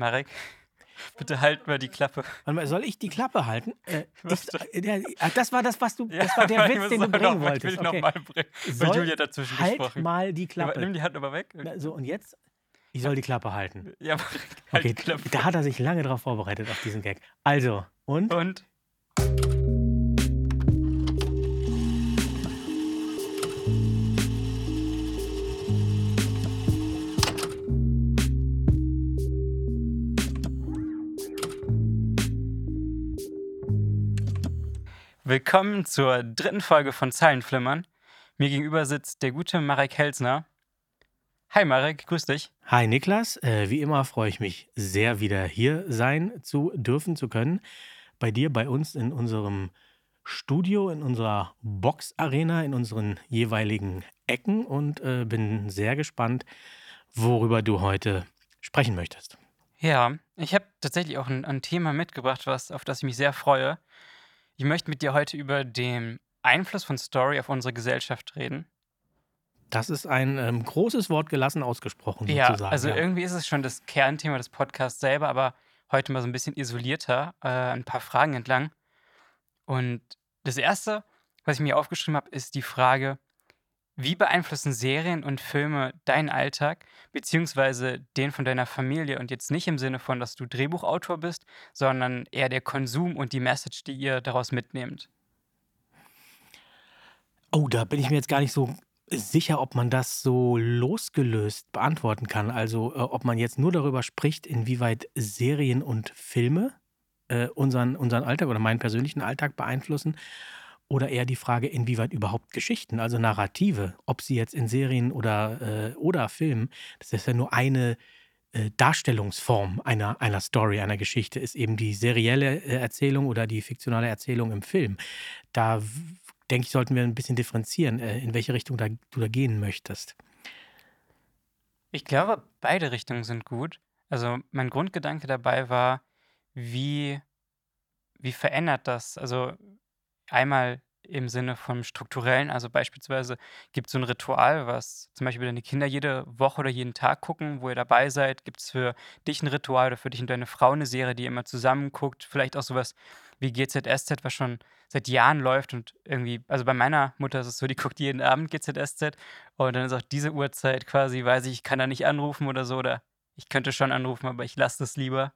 Marek, bitte halt mal die Klappe. Mal, soll ich die Klappe halten? Äh, ich, äh, ah, das war das, was du. Ja, Das war der ich Witz, den du noch bringen Ich will wolltest. ihn noch Okay. mal bringen. Weil Soll- Julia dazwischen Halt gesprochen. mal die Klappe. nimm die Hand aber weg. Na, so, und jetzt? Ich soll die Klappe halten. Ja, Marek, halt Okay, Klappe. da hat er sich lange drauf vorbereitet, auf diesen Gag. Also, und? Und? Willkommen zur dritten Folge von Zeilenflimmern. Mir gegenüber sitzt der gute Marek Helsner. Hi Marek, grüß dich. Hi Niklas, äh, wie immer freue ich mich sehr, wieder hier sein zu dürfen, zu können. Bei dir, bei uns in unserem Studio, in unserer Box-Arena, in unseren jeweiligen Ecken und äh, bin sehr gespannt, worüber du heute sprechen möchtest. Ja, ich habe tatsächlich auch ein, ein Thema mitgebracht, was, auf das ich mich sehr freue. Ich möchte mit dir heute über den Einfluss von Story auf unsere Gesellschaft reden. Das ist ein ähm, großes Wort gelassen ausgesprochen, Ja, sozusagen. also ja. irgendwie ist es schon das Kernthema des Podcasts selber, aber heute mal so ein bisschen isolierter, äh, ein paar Fragen entlang. Und das Erste, was ich mir aufgeschrieben habe, ist die Frage, wie beeinflussen Serien und Filme deinen Alltag, beziehungsweise den von deiner Familie? Und jetzt nicht im Sinne von, dass du Drehbuchautor bist, sondern eher der Konsum und die Message, die ihr daraus mitnehmt. Oh, da bin ich mir jetzt gar nicht so sicher, ob man das so losgelöst beantworten kann. Also, äh, ob man jetzt nur darüber spricht, inwieweit Serien und Filme äh, unseren, unseren Alltag oder meinen persönlichen Alltag beeinflussen. Oder eher die Frage, inwieweit überhaupt Geschichten, also Narrative, ob sie jetzt in Serien oder, äh, oder Filmen, das ist ja nur eine äh, Darstellungsform einer, einer Story, einer Geschichte, ist eben die serielle äh, Erzählung oder die fiktionale Erzählung im Film. Da denke ich, sollten wir ein bisschen differenzieren, äh, in welche Richtung da, du da gehen möchtest. Ich glaube, beide Richtungen sind gut. Also mein Grundgedanke dabei war, wie, wie verändert das? Also einmal im Sinne vom strukturellen, also beispielsweise gibt es so ein Ritual, was zum Beispiel deine Kinder jede Woche oder jeden Tag gucken, wo ihr dabei seid. Gibt es für dich ein Ritual oder für dich und deine Frau eine Serie, die ihr immer zusammen guckt? Vielleicht auch sowas wie GZSZ, was schon seit Jahren läuft und irgendwie, also bei meiner Mutter ist es so, die guckt jeden Abend GZSZ und dann ist auch diese Uhrzeit quasi, weiß ich, ich kann da nicht anrufen oder so oder ich könnte schon anrufen, aber ich lasse das lieber.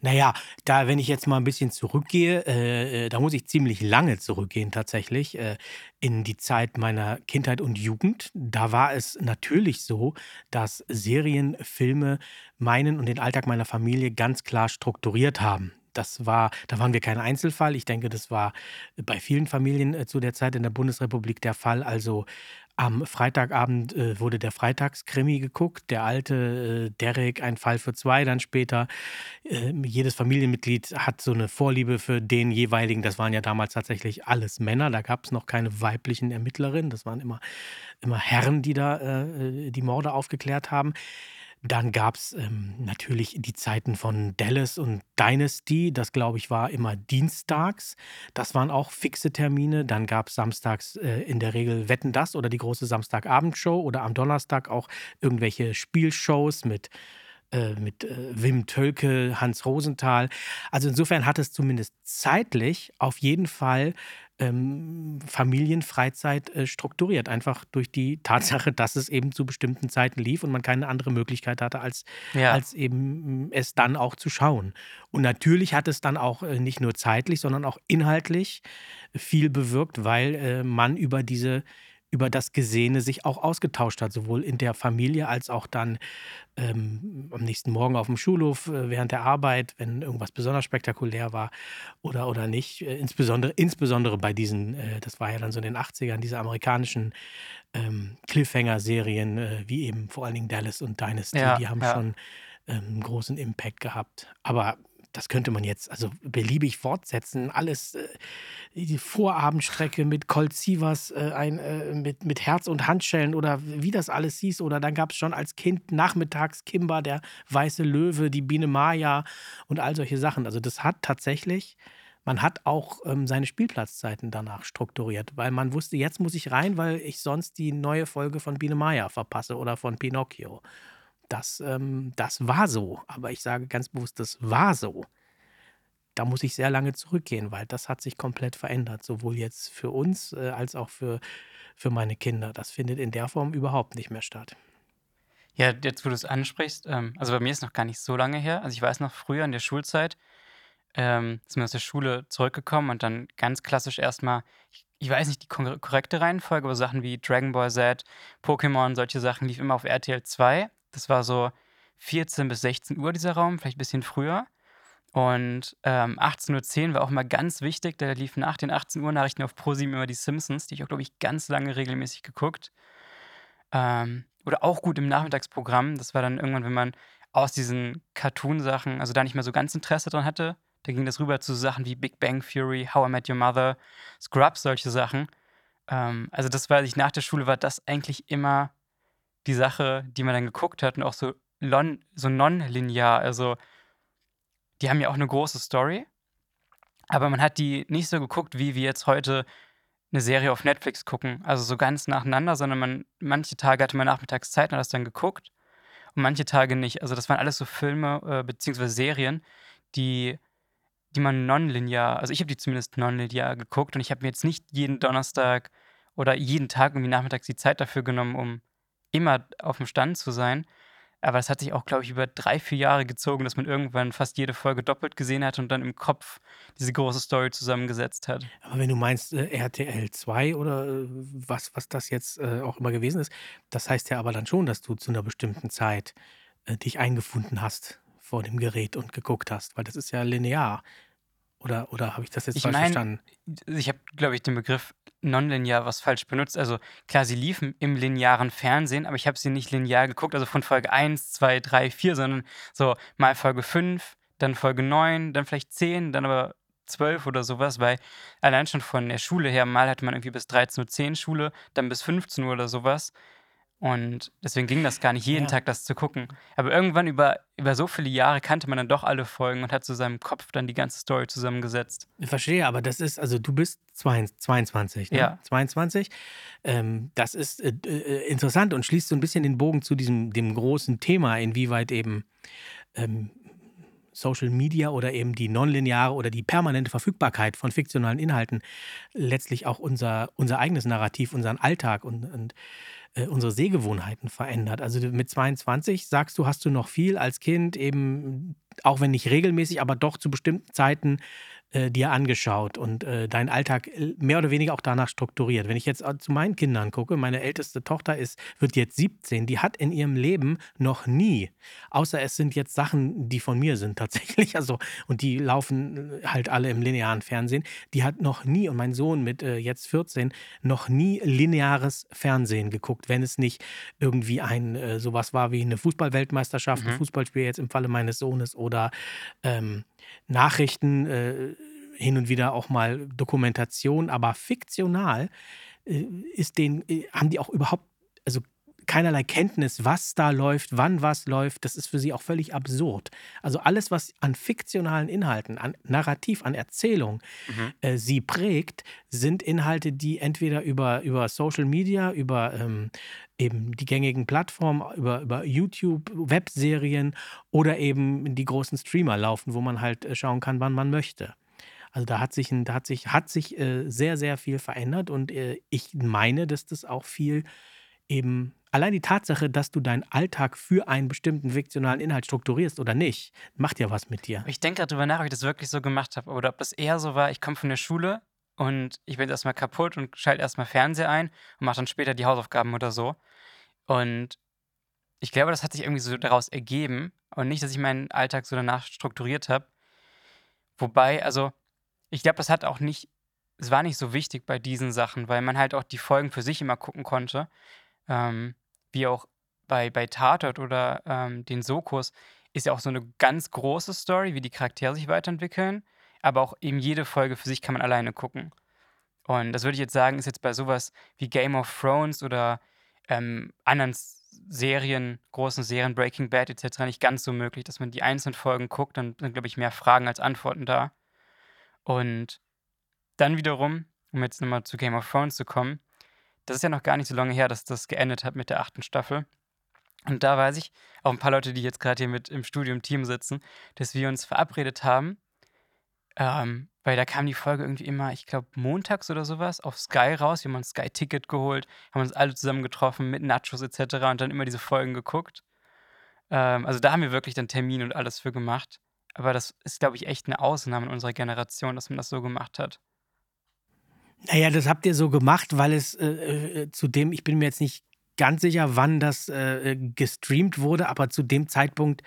Naja, da, wenn ich jetzt mal ein bisschen zurückgehe, äh, äh, da muss ich ziemlich lange zurückgehen tatsächlich, äh, in die Zeit meiner Kindheit und Jugend. Da war es natürlich so, dass Serien, Filme meinen und den Alltag meiner Familie ganz klar strukturiert haben. Das war, da waren wir kein Einzelfall. Ich denke, das war bei vielen Familien äh, zu der Zeit in der Bundesrepublik der Fall. Also am Freitagabend äh, wurde der Freitagskrimi geguckt, der alte äh, Derek, ein Fall für zwei, dann später. Äh, jedes Familienmitglied hat so eine Vorliebe für den jeweiligen. Das waren ja damals tatsächlich alles Männer. Da gab es noch keine weiblichen Ermittlerinnen. Das waren immer, immer Herren, die da äh, die Morde aufgeklärt haben. Dann gab es ähm, natürlich die Zeiten von Dallas und Dynasty. Das, glaube ich, war immer dienstags. Das waren auch fixe Termine. Dann gab es samstags äh, in der Regel Wetten das oder die große Samstagabendshow oder am Donnerstag auch irgendwelche Spielshows mit, äh, mit äh, Wim Tölke, Hans Rosenthal. Also insofern hat es zumindest zeitlich auf jeden Fall ähm, Familienfreizeit äh, strukturiert. Einfach durch die Tatsache, dass es eben zu bestimmten Zeiten lief und man keine andere Möglichkeit hatte, als, Ja. als eben mm, es dann auch zu schauen. Und natürlich hat es dann auch äh, nicht nur zeitlich, sondern auch inhaltlich viel bewirkt, weil äh, man über diese über das Gesehene sich auch ausgetauscht hat, sowohl in der Familie als auch dann ähm, am nächsten Morgen auf dem Schulhof äh, während der Arbeit, wenn irgendwas besonders spektakulär war oder, oder nicht. Äh, insbesondere, insbesondere bei diesen, äh, das war ja dann so in den 80ern, diese amerikanischen ähm, Cliffhanger-Serien, äh, wie eben vor allen Dingen Dallas und Dynasty, Ja, die haben ja. schon ähm, einen großen Impact gehabt. Aber das könnte man jetzt also beliebig fortsetzen. Alles, äh, die Vorabendstrecke mit Colt Sievers, äh, ein, äh, mit, mit Herz und Handschellen oder wie das alles hieß. Oder dann gab es schon als Kind nachmittags Kimba, der weiße Löwe, die Biene Maya und all solche Sachen. Also das hat tatsächlich, man hat auch ähm, seine Spielplatzzeiten danach strukturiert, weil man wusste, jetzt muss ich rein, weil ich sonst die neue Folge von Biene Maya verpasse oder von Pinocchio. Das, ähm, das war so. Aber ich sage ganz bewusst, das war so. Da muss ich sehr lange zurückgehen, weil das hat sich komplett verändert, sowohl jetzt für uns äh, als auch für, für meine Kinder. Das findet in der Form überhaupt nicht mehr statt. Ja, jetzt wo du es ansprichst, ähm, also bei mir ist noch gar nicht so lange her. Also ich weiß noch früher in der Schulzeit, ähm, sind wir aus der Schule zurückgekommen und dann ganz klassisch erstmal, ich, ich weiß nicht die korrekte Reihenfolge, aber Sachen wie Dragon Ball Z, Pokémon, solche Sachen liefen immer auf RTL 2. Das war so 14 bis 16 Uhr dieser Raum, vielleicht ein bisschen früher. Und ähm, 18.10 Uhr war auch mal ganz wichtig, da liefen nach den 18 Uhr Nachrichten auf ProSieben immer die Simpsons, die ich auch, glaube ich, ganz lange regelmäßig geguckt. Ähm, oder auch gut im Nachmittagsprogramm. Das war dann irgendwann, wenn man aus diesen Cartoon-Sachen, also da nicht mehr so ganz Interesse dran hatte, da ging das rüber zu Sachen wie Big Bang Theory, How I Met Your Mother, Scrubs, solche Sachen. Ähm, also das war, ich nach der Schule war das eigentlich immer die Sache, die man dann geguckt hat und auch so, so non-linear. Also die haben ja auch eine große Story, aber man hat die nicht so geguckt, wie wir jetzt heute eine Serie auf Netflix gucken. Also so ganz nacheinander, sondern man, manche Tage hatte man nachmittags Zeit und hat das dann geguckt und manche Tage nicht. Also das waren alles so Filme äh, bzw. Serien, die, die man nonlinear, also ich habe die zumindest nonlinear geguckt und ich habe mir jetzt nicht jeden Donnerstag oder jeden Tag irgendwie nachmittags die Zeit dafür genommen, um immer auf dem Stand zu sein, aber es hat sich auch, glaube ich, über drei, vier Jahre gezogen, dass man irgendwann fast jede Folge doppelt gesehen hat und dann im Kopf diese große Story zusammengesetzt hat. Aber wenn du meinst äh, RTL 2 oder äh, was, was das jetzt äh, auch immer gewesen ist, das heißt ja aber dann schon, dass du zu einer bestimmten Zeit äh, dich eingefunden hast vor dem Gerät und geguckt hast, weil das ist ja linear. Oder, oder habe ich das jetzt ich falsch mein, verstanden? Ich habe, glaube ich, den Begriff nonlinear was falsch benutzt. Also klar, sie liefen im linearen Fernsehen, aber ich habe sie nicht linear geguckt, also von Folge 1, 2, 3, 4, sondern so mal Folge 5, dann Folge 9, dann vielleicht 10, dann aber 12 oder sowas, weil allein schon von der Schule her, mal hatte man irgendwie bis 13.10 Uhr Schule, dann bis 15 Uhr oder sowas. Und deswegen ging das gar nicht, jeden Ja. Tag das zu gucken. Aber irgendwann über, über so viele Jahre kannte man dann doch alle Folgen und hat zu seinem Kopf dann die ganze Story zusammengesetzt. Ich verstehe, aber das ist, also du bist 22, ne? Ja. 22. Ähm, das ist äh, äh, interessant und schließt so ein bisschen den Bogen zu diesem dem großen Thema, inwieweit eben ähm, Social Media oder eben die nonlineare oder die permanente Verfügbarkeit von fiktionalen Inhalten letztlich auch unser, unser eigenes Narrativ, unseren Alltag und, und äh, unsere Sehgewohnheiten verändert. Also mit 22 sagst du, hast du noch viel als Kind eben, auch wenn nicht regelmäßig, aber doch zu bestimmten Zeiten äh, dir angeschaut und äh, deinen Alltag äh, mehr oder weniger auch danach strukturiert. Wenn ich jetzt äh, zu meinen Kindern gucke, meine älteste Tochter ist, wird jetzt 17, die hat in ihrem Leben noch nie, außer es sind jetzt Sachen, die von mir sind tatsächlich, also und die laufen halt alle im linearen Fernsehen, die hat noch nie, und mein Sohn mit äh, jetzt 14, noch nie lineares Fernsehen geguckt, wenn es nicht irgendwie ein äh, sowas war wie eine Fußballweltmeisterschaft, ein Mhm. Fußballspiel jetzt im Falle meines Sohnes oder ähm, Nachrichten, äh, hin und wieder auch mal Dokumentation, aber fiktional äh, ist den, äh, haben die auch überhaupt, also keinerlei Kenntnis, was da läuft, wann was läuft. Das ist für sie auch völlig absurd. Also alles, was an fiktionalen Inhalten, an Narrativ, an Erzählung Mhm. äh, sie prägt, sind Inhalte, die entweder über, über Social Media, über ähm, eben die gängigen Plattformen, über, über YouTube, Webserien oder eben die großen Streamer laufen, wo man halt äh, schauen kann, wann man möchte. Also da hat sich, da hat sich, hat sich äh, sehr, sehr viel verändert und äh, ich meine, dass das auch viel eben, allein die Tatsache, dass du deinen Alltag für einen bestimmten fiktionalen Inhalt strukturierst oder nicht, macht ja was mit dir. Ich denke gerade drüber nach, ob ich das wirklich so gemacht habe oder ob das eher so war, ich komme von der Schule und ich bin erstmal kaputt und schalte erstmal Fernseher ein und mache dann später die Hausaufgaben oder so. Und ich glaube, das hat sich irgendwie so daraus ergeben und nicht, dass ich meinen Alltag so danach strukturiert habe. Wobei, also, ich glaube, das hat auch nicht, es war nicht so wichtig bei diesen Sachen, weil man halt auch die Folgen für sich immer gucken konnte. Ähm, wie auch bei, bei Tatort oder ähm, den Sokos ist ja auch so eine ganz große Story, wie die Charaktere sich weiterentwickeln. Aber auch eben jede Folge für sich kann man alleine gucken. Und das würde ich jetzt sagen, ist jetzt bei sowas wie Game of Thrones oder ähm, anderen Serien, großen Serien, Breaking Bad etc. nicht ganz so möglich, dass man die einzelnen Folgen guckt. Dann sind, glaube ich, mehr Fragen als Antworten da. Und dann wiederum, um jetzt nochmal zu Game of Thrones zu kommen, das ist ja noch gar nicht so lange her, dass das geendet hat mit der achten Staffel. Und da weiß ich, auch ein paar Leute, die jetzt gerade hier mit im Studium-Team sitzen, dass wir uns verabredet haben, ähm, weil da kam die Folge irgendwie immer, ich glaube, montags oder sowas auf Sky raus. Wir haben uns Sky-Ticket geholt, haben uns alle zusammen getroffen mit Nachos etc. und dann immer diese Folgen geguckt. Ähm, also da haben wir wirklich dann Termin und alles für gemacht. Aber das ist, glaube ich, echt eine Ausnahme in unserer Generation, dass man das so gemacht hat. Naja, das habt ihr so gemacht, weil es äh, äh, zu dem, ich bin mir jetzt nicht ganz sicher, wann das äh, gestreamt wurde, aber zu dem Zeitpunkt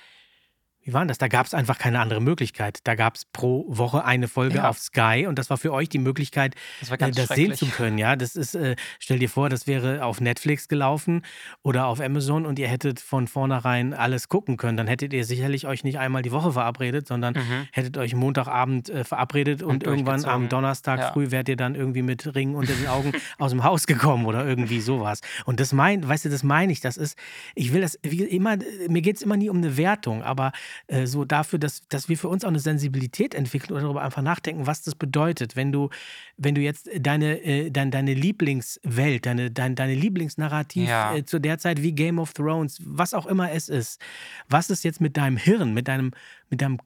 wie war denn das? Da gab es einfach keine andere Möglichkeit. Da gab es pro Woche eine Folge ja. auf Sky und das war für euch die Möglichkeit, das, äh, das sehen zu können. Ja, das ist, äh, stell dir vor, das wäre auf Netflix gelaufen oder auf Amazon und ihr hättet von vornherein alles gucken können. Dann hättet ihr sicherlich euch nicht einmal die Woche verabredet, sondern mhm. hättet euch Montagabend äh, verabredet und, und irgendwann am Donnerstag ja. früh wärt ihr dann irgendwie mit Ringen unter den Augen aus dem Haus gekommen oder irgendwie sowas. Und das meint, weißt du, das meine ich. Das ist, ich will das, wie immer, mir geht es immer nie um eine Wertung, aber äh, so dafür, dass, dass wir für uns auch eine Sensibilität entwickeln oder darüber einfach nachdenken, was das bedeutet, wenn du, wenn du jetzt deine, äh, dein, deine Lieblingswelt, deine, dein, deine Lieblingsnarrativ ja. äh, zu der Zeit wie Game of Thrones, was auch immer es ist, was es jetzt mit deinem Hirn, mit deinem, mit deinem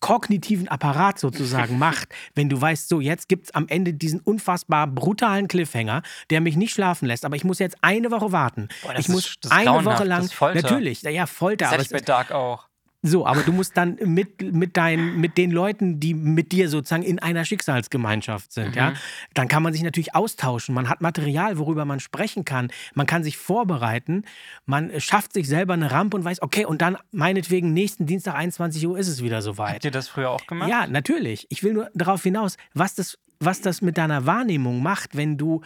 kognitiven Apparat sozusagen macht, wenn du weißt, so jetzt gibt es am Ende diesen unfassbar brutalen Cliffhanger, der mich nicht schlafen lässt, aber ich muss jetzt eine Woche warten. Boah, ich muss ist, eine Woche lang, natürlich, ja Folter. Das aber ich bei Dark auch. So, aber du musst dann mit, mit, dein, mit den Leuten, die mit dir sozusagen in einer Schicksalsgemeinschaft sind, mhm. ja, dann kann man sich natürlich austauschen. Man hat Material, worüber man sprechen kann. Man kann sich vorbereiten. Man schafft sich selber eine Rampe und weiß, okay, und dann meinetwegen nächsten Dienstag 21 Uhr ist es wieder soweit. Habt ihr das früher auch gemacht? Ja, natürlich. Ich will nur darauf hinaus, was das, was das mit deiner Wahrnehmung macht, wenn du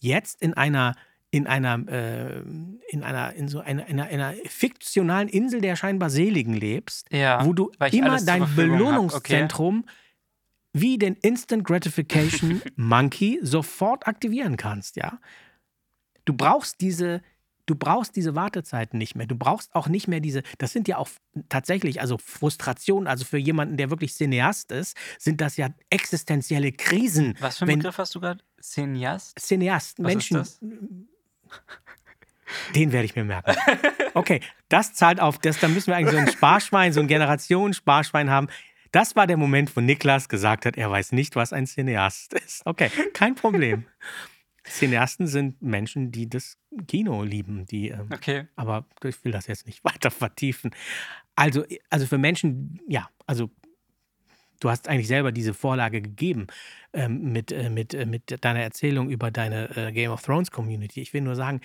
jetzt in einer in einer, äh, in einer, in so einer, einer, einer, fiktionalen Insel der scheinbar Seligen lebst, ja, wo du immer dein Belohnungszentrum okay. wie den Instant Gratification Monkey sofort aktivieren kannst, ja. Du brauchst diese, du brauchst diese Wartezeiten nicht mehr. Du brauchst auch nicht mehr diese, das sind ja auch tatsächlich, also Frustrationen, also für jemanden, der wirklich Cineast ist, sind das ja existenzielle Krisen. Was für einen Begriff hast du gerade? Cineast? Cineast, Was Menschen den werde ich mir merken. Okay, das zahlt auf, das, da müssen wir eigentlich so ein Sparschwein, so ein Generationensparschwein haben. Das war der Moment, wo Niklas gesagt hat, er weiß nicht, was ein Cineast ist. Okay, kein Problem. Cineasten sind Menschen, die das Kino lieben, die. Ähm, okay. Aber ich will das jetzt nicht weiter vertiefen. Also, also für Menschen, ja, also du hast eigentlich selber diese Vorlage gegeben ähm, mit, äh, mit, äh, mit deiner Erzählung über deine äh, Game of Thrones Community. Ich will nur sagen,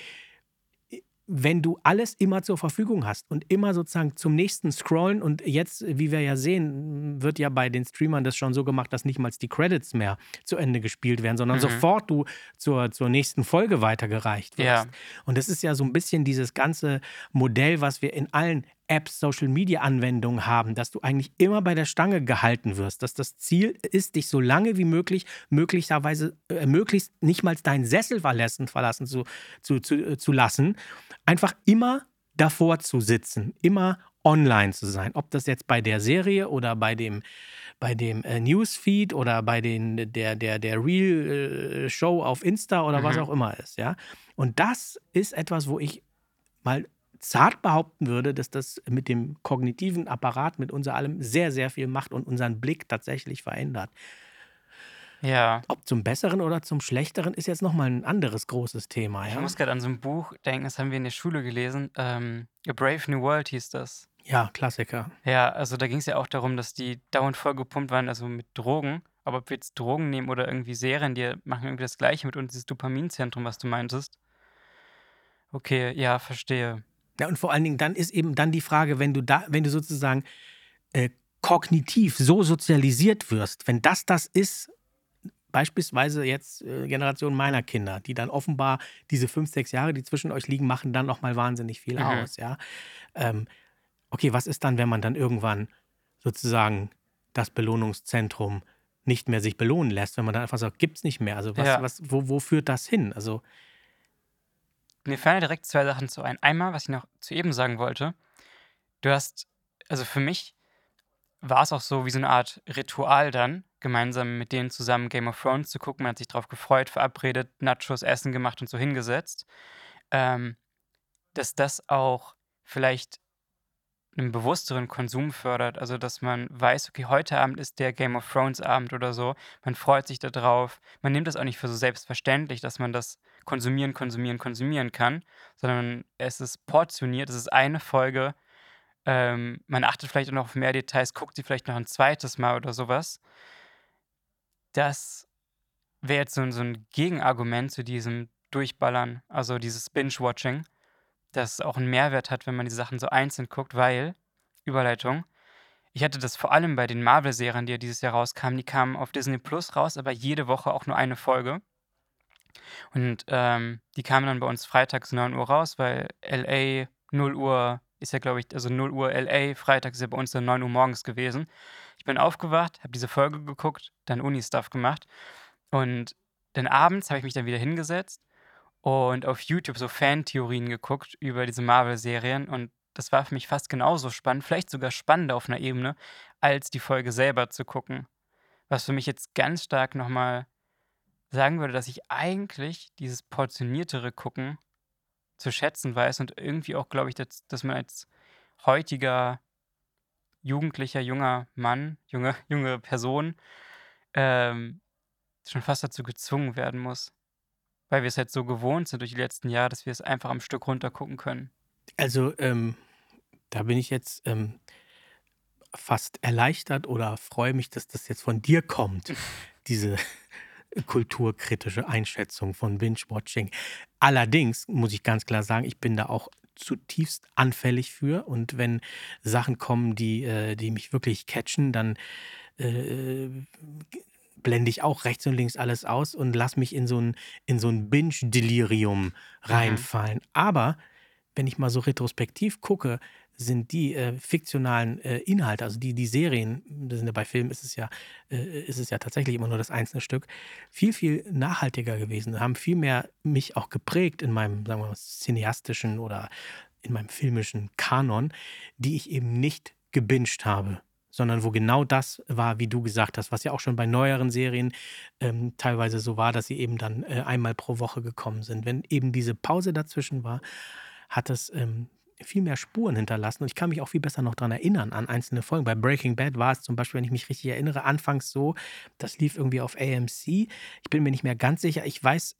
wenn du alles immer zur Verfügung hast und immer sozusagen zum nächsten scrollen und jetzt, wie wir ja sehen, wird ja bei den Streamern das schon so gemacht, dass nicht mal die Credits mehr zu Ende gespielt werden, sondern mhm. sofort du zur, zur nächsten Folge weitergereicht wirst. Ja. Und das ist ja so ein bisschen dieses ganze Modell, was wir in allen Apps, Social-Media-Anwendungen haben, dass du eigentlich immer bei der Stange gehalten wirst, dass das Ziel ist, dich so lange wie möglich, möglicherweise, äh, möglichst nicht mal deinen Sessel verlassen, verlassen zu, zu, zu, äh, zu lassen, einfach immer davor zu sitzen, immer online zu sein. Ob das jetzt bei der Serie oder bei dem, bei dem äh, Newsfeed oder bei den, der, der, der Real-Show äh, auf Insta oder mhm. was auch immer ist, ja. Und das ist etwas, wo ich mal zart behaupten würde, dass das mit dem kognitiven Apparat, mit unser allem sehr, sehr viel macht und unseren Blick tatsächlich verändert. Ja. Ob zum Besseren oder zum Schlechteren ist jetzt nochmal ein anderes großes Thema. Ja? Ich muss gerade an so ein Buch denken, das haben wir in der Schule gelesen. Ähm, A Brave New World hieß das. Ja, Klassiker. Ja, also da ging es ja auch darum, dass die dauernd vollgepumpt waren, also mit Drogen. Aber ob wir jetzt Drogen nehmen oder irgendwie Serien, die machen irgendwie das Gleiche mit uns, dieses Dopaminzentrum, was du meintest. Okay, ja, verstehe. Ja, und vor allen Dingen dann ist eben dann die Frage, wenn du da, wenn du sozusagen äh, kognitiv so sozialisiert wirst, wenn das das ist, beispielsweise jetzt äh, Generation meiner Kinder, die dann offenbar diese fünf, sechs Jahre, die zwischen euch liegen, machen dann nochmal wahnsinnig viel mhm. aus, ja. Ähm, okay, was ist dann, wenn man dann irgendwann sozusagen das Belohnungszentrum nicht mehr sich belohnen lässt, wenn man dann einfach sagt, gibt es nicht mehr. Also was, ja. was, wo, wo führt das hin? Also mir fallen direkt zwei Sachen zu ein. Einmal, was ich noch zu eben sagen wollte. Du hast, also für mich war es auch so wie so eine Art Ritual dann, gemeinsam mit denen zusammen Game of Thrones zu gucken. Man hat sich darauf gefreut, verabredet, Nachos, Essen gemacht und so hingesetzt. Ähm, dass das auch vielleicht einen bewussteren Konsum fördert. Also, dass man weiß, okay, heute Abend ist der Game of Thrones Abend oder so. Man freut sich darauf. Man nimmt das auch nicht für so selbstverständlich, dass man das konsumieren, konsumieren, konsumieren kann, sondern es ist portioniert. Es ist eine Folge. Ähm, man achtet vielleicht auch noch auf mehr Details, guckt sie vielleicht noch ein zweites Mal oder sowas. Das wäre jetzt so, so ein Gegenargument zu diesem Durchballern, also dieses Binge-Watching das auch einen Mehrwert hat, wenn man die Sachen so einzeln guckt, weil, Überleitung, ich hatte das vor allem bei den Marvel-Serien, die ja dieses Jahr rauskamen, die kamen auf Disney Plus raus, aber jede Woche auch nur eine Folge. Und ähm, die kamen dann bei uns freitags 9 Uhr raus, weil LA 0 Uhr ist ja, glaube ich, also 0 Uhr LA, freitags ist ja bei uns dann 9 Uhr morgens gewesen. Ich bin aufgewacht, habe diese Folge geguckt, dann Uni-Stuff gemacht und dann abends habe ich mich dann wieder hingesetzt und auf YouTube so Fantheorien geguckt über diese Marvel-Serien und das war für mich fast genauso spannend, vielleicht sogar spannender auf einer Ebene, als die Folge selber zu gucken. Was für mich jetzt ganz stark nochmal sagen würde, dass ich eigentlich dieses portioniertere Gucken zu schätzen weiß und irgendwie auch, glaube ich, dass, dass man als heutiger jugendlicher, junger Mann, junge, junge Person ähm, schon fast dazu gezwungen werden muss. Weil wir es halt so gewohnt sind durch die letzten Jahre, dass wir es einfach am Stück runtergucken können. Also, ähm, da bin ich jetzt ähm, fast erleichtert oder freue mich, dass das jetzt von dir kommt, diese kulturkritische Einschätzung von Binge-Watching. Allerdings muss ich ganz klar sagen, ich bin da auch zutiefst anfällig für. Und wenn Sachen kommen, die, äh, die mich wirklich catchen, dann äh, blende ich auch rechts und links alles aus und lasse mich in so ein, in so ein Binge-Delirium mhm. reinfallen. Mhm. Aber wenn ich mal so retrospektiv gucke, sind die äh, fiktionalen äh, Inhalte, also die, die Serien, das sind ja bei Filmen ist es ja, äh, ist es ja tatsächlich immer nur das einzelne Stück, viel, viel nachhaltiger gewesen, haben viel mehr mich auch geprägt in meinem, sagen wir mal, cineastischen oder in meinem filmischen Kanon, die ich eben nicht gebinged habe sondern wo genau das war, wie du gesagt hast, was ja auch schon bei neueren Serien ähm, teilweise so war, dass sie eben dann äh, einmal pro Woche gekommen sind. Wenn eben diese Pause dazwischen war, hat es ähm, viel mehr Spuren hinterlassen und ich kann mich auch viel besser noch daran erinnern an einzelne Folgen. Bei Breaking Bad war es zum Beispiel, wenn ich mich richtig erinnere, anfangs so, das lief irgendwie auf AMC. Ich bin mir nicht mehr ganz sicher. Ich weiß,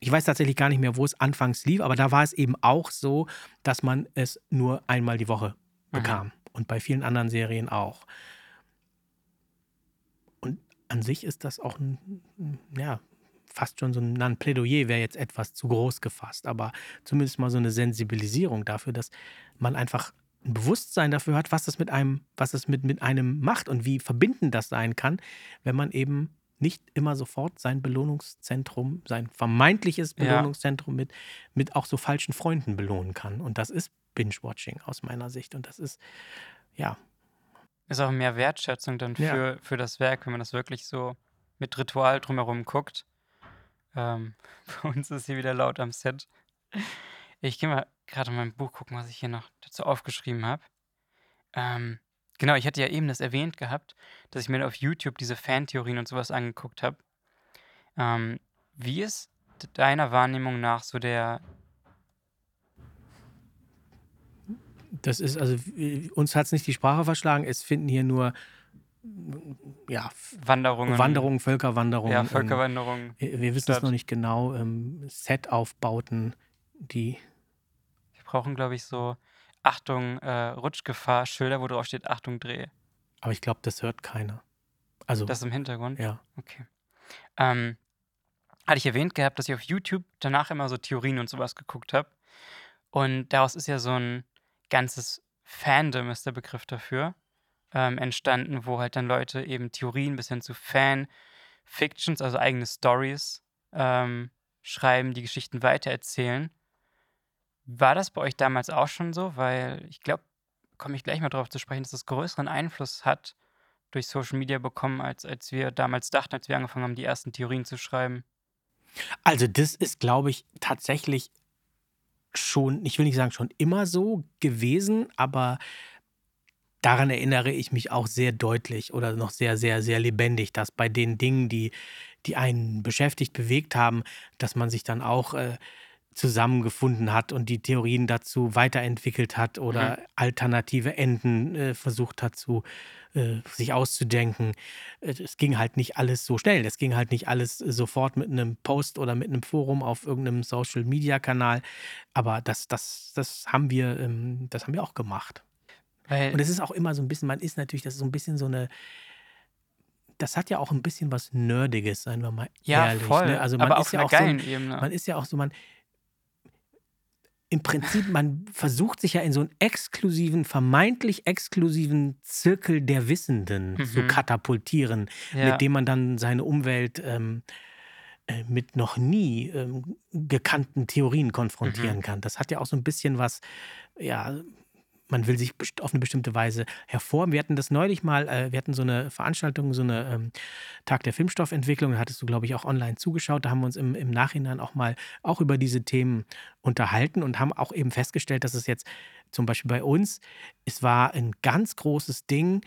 ich weiß tatsächlich gar nicht mehr, wo es anfangs lief, aber da war es eben auch so, dass man es nur einmal die Woche mhm. bekam. Mhm und bei vielen anderen Serien auch. Und an sich ist das auch ein, ja, fast schon so ein, ein Plädoyer wäre jetzt etwas zu groß gefasst, aber zumindest mal so eine Sensibilisierung dafür, dass man einfach ein Bewusstsein dafür hat, was das mit einem, was es mit, mit einem macht und wie verbindend das sein kann, wenn man eben nicht immer sofort sein Belohnungszentrum, sein vermeintliches Belohnungszentrum ja. mit, mit auch so falschen Freunden belohnen kann. Und das ist Binge-Watching aus meiner Sicht. Und das ist, ja. Ist auch mehr Wertschätzung dann für, ja. für das Werk, wenn man das wirklich so mit Ritual drumherum guckt. Ähm, bei uns ist hier wieder laut am Set. Ich gehe mal gerade in mein Buch gucken, was ich hier noch dazu aufgeschrieben habe. Ähm, genau, ich hatte ja eben das erwähnt gehabt, dass ich mir auf YouTube diese Fantheorien und sowas angeguckt habe. Ähm, wie ist deiner Wahrnehmung nach so der, Das ist, also uns hat es nicht die Sprache verschlagen, es finden hier nur ja, Wanderungen. Wanderungen, Völkerwanderungen. Ja, Völkerwanderungen. Ähm, wir wissen es noch nicht genau. Ähm, Set-Aufbauten, die. Wir brauchen, glaube ich, so Achtung, äh, Rutschgefahr, Schilder, wo drauf steht Achtung, Dreh. Aber ich glaube, das hört keiner. Also, das im Hintergrund? Ja. Okay. Ähm, hatte ich erwähnt gehabt, dass ich auf YouTube danach immer so Theorien und sowas geguckt habe. Und daraus ist ja so ein ganzes Fandom ist der Begriff dafür, ähm, entstanden, wo halt dann Leute eben Theorien bis hin zu Fan-Fictions, also eigene Stories, ähm, schreiben, die Geschichten weitererzählen. War das bei euch damals auch schon so? Weil ich glaube, komme ich gleich mal darauf zu sprechen, dass das größeren Einfluss hat durch Social Media bekommen, als, als wir damals dachten, als wir angefangen haben, die ersten Theorien zu schreiben. Also das ist, glaube ich, tatsächlich schon, ich will nicht sagen schon immer so gewesen, aber daran erinnere ich mich auch sehr deutlich oder noch sehr, sehr, sehr lebendig, dass bei den Dingen, die, die einen beschäftigt, bewegt haben, dass man sich dann auch äh, zusammengefunden hat und die Theorien dazu weiterentwickelt hat oder Mhm. alternative Enden äh, versucht hat zu äh, sich auszudenken. Äh, Es ging halt nicht alles so schnell. Es ging halt nicht alles sofort mit einem Post oder mit einem Forum auf irgendeinem Social Media Kanal. Aber das, das, das haben wir, ähm, das haben wir auch gemacht. Weil Und es ist auch immer so ein bisschen, man ist natürlich, das ist so ein bisschen so eine, das hat ja auch ein bisschen was Nerdiges, seien wir mal ja, ehrlich. voll, Ne? Also man aber ist auf ja auch so geilen Ebene. man ist ja auch so, man, im Prinzip, man versucht sich ja in so einen exklusiven, vermeintlich exklusiven Zirkel der Wissenden zu Mhm. katapultieren, Ja. mit dem man dann seine Umwelt ähm, äh, mit noch nie ähm, gekannten Theorien konfrontieren Mhm. kann. Das hat ja auch so ein bisschen was, ja, man will sich auf eine bestimmte Weise hervor. Wir hatten das neulich mal, äh, wir hatten so eine Veranstaltung, so eine ähm, Tag der Filmstoffentwicklung, da hattest du, glaube ich, auch online zugeschaut. Da haben wir uns im, im Nachhinein auch mal auch über diese Themen unterhalten und haben auch eben festgestellt, dass es jetzt zum Beispiel bei uns, es war ein ganz großes Ding,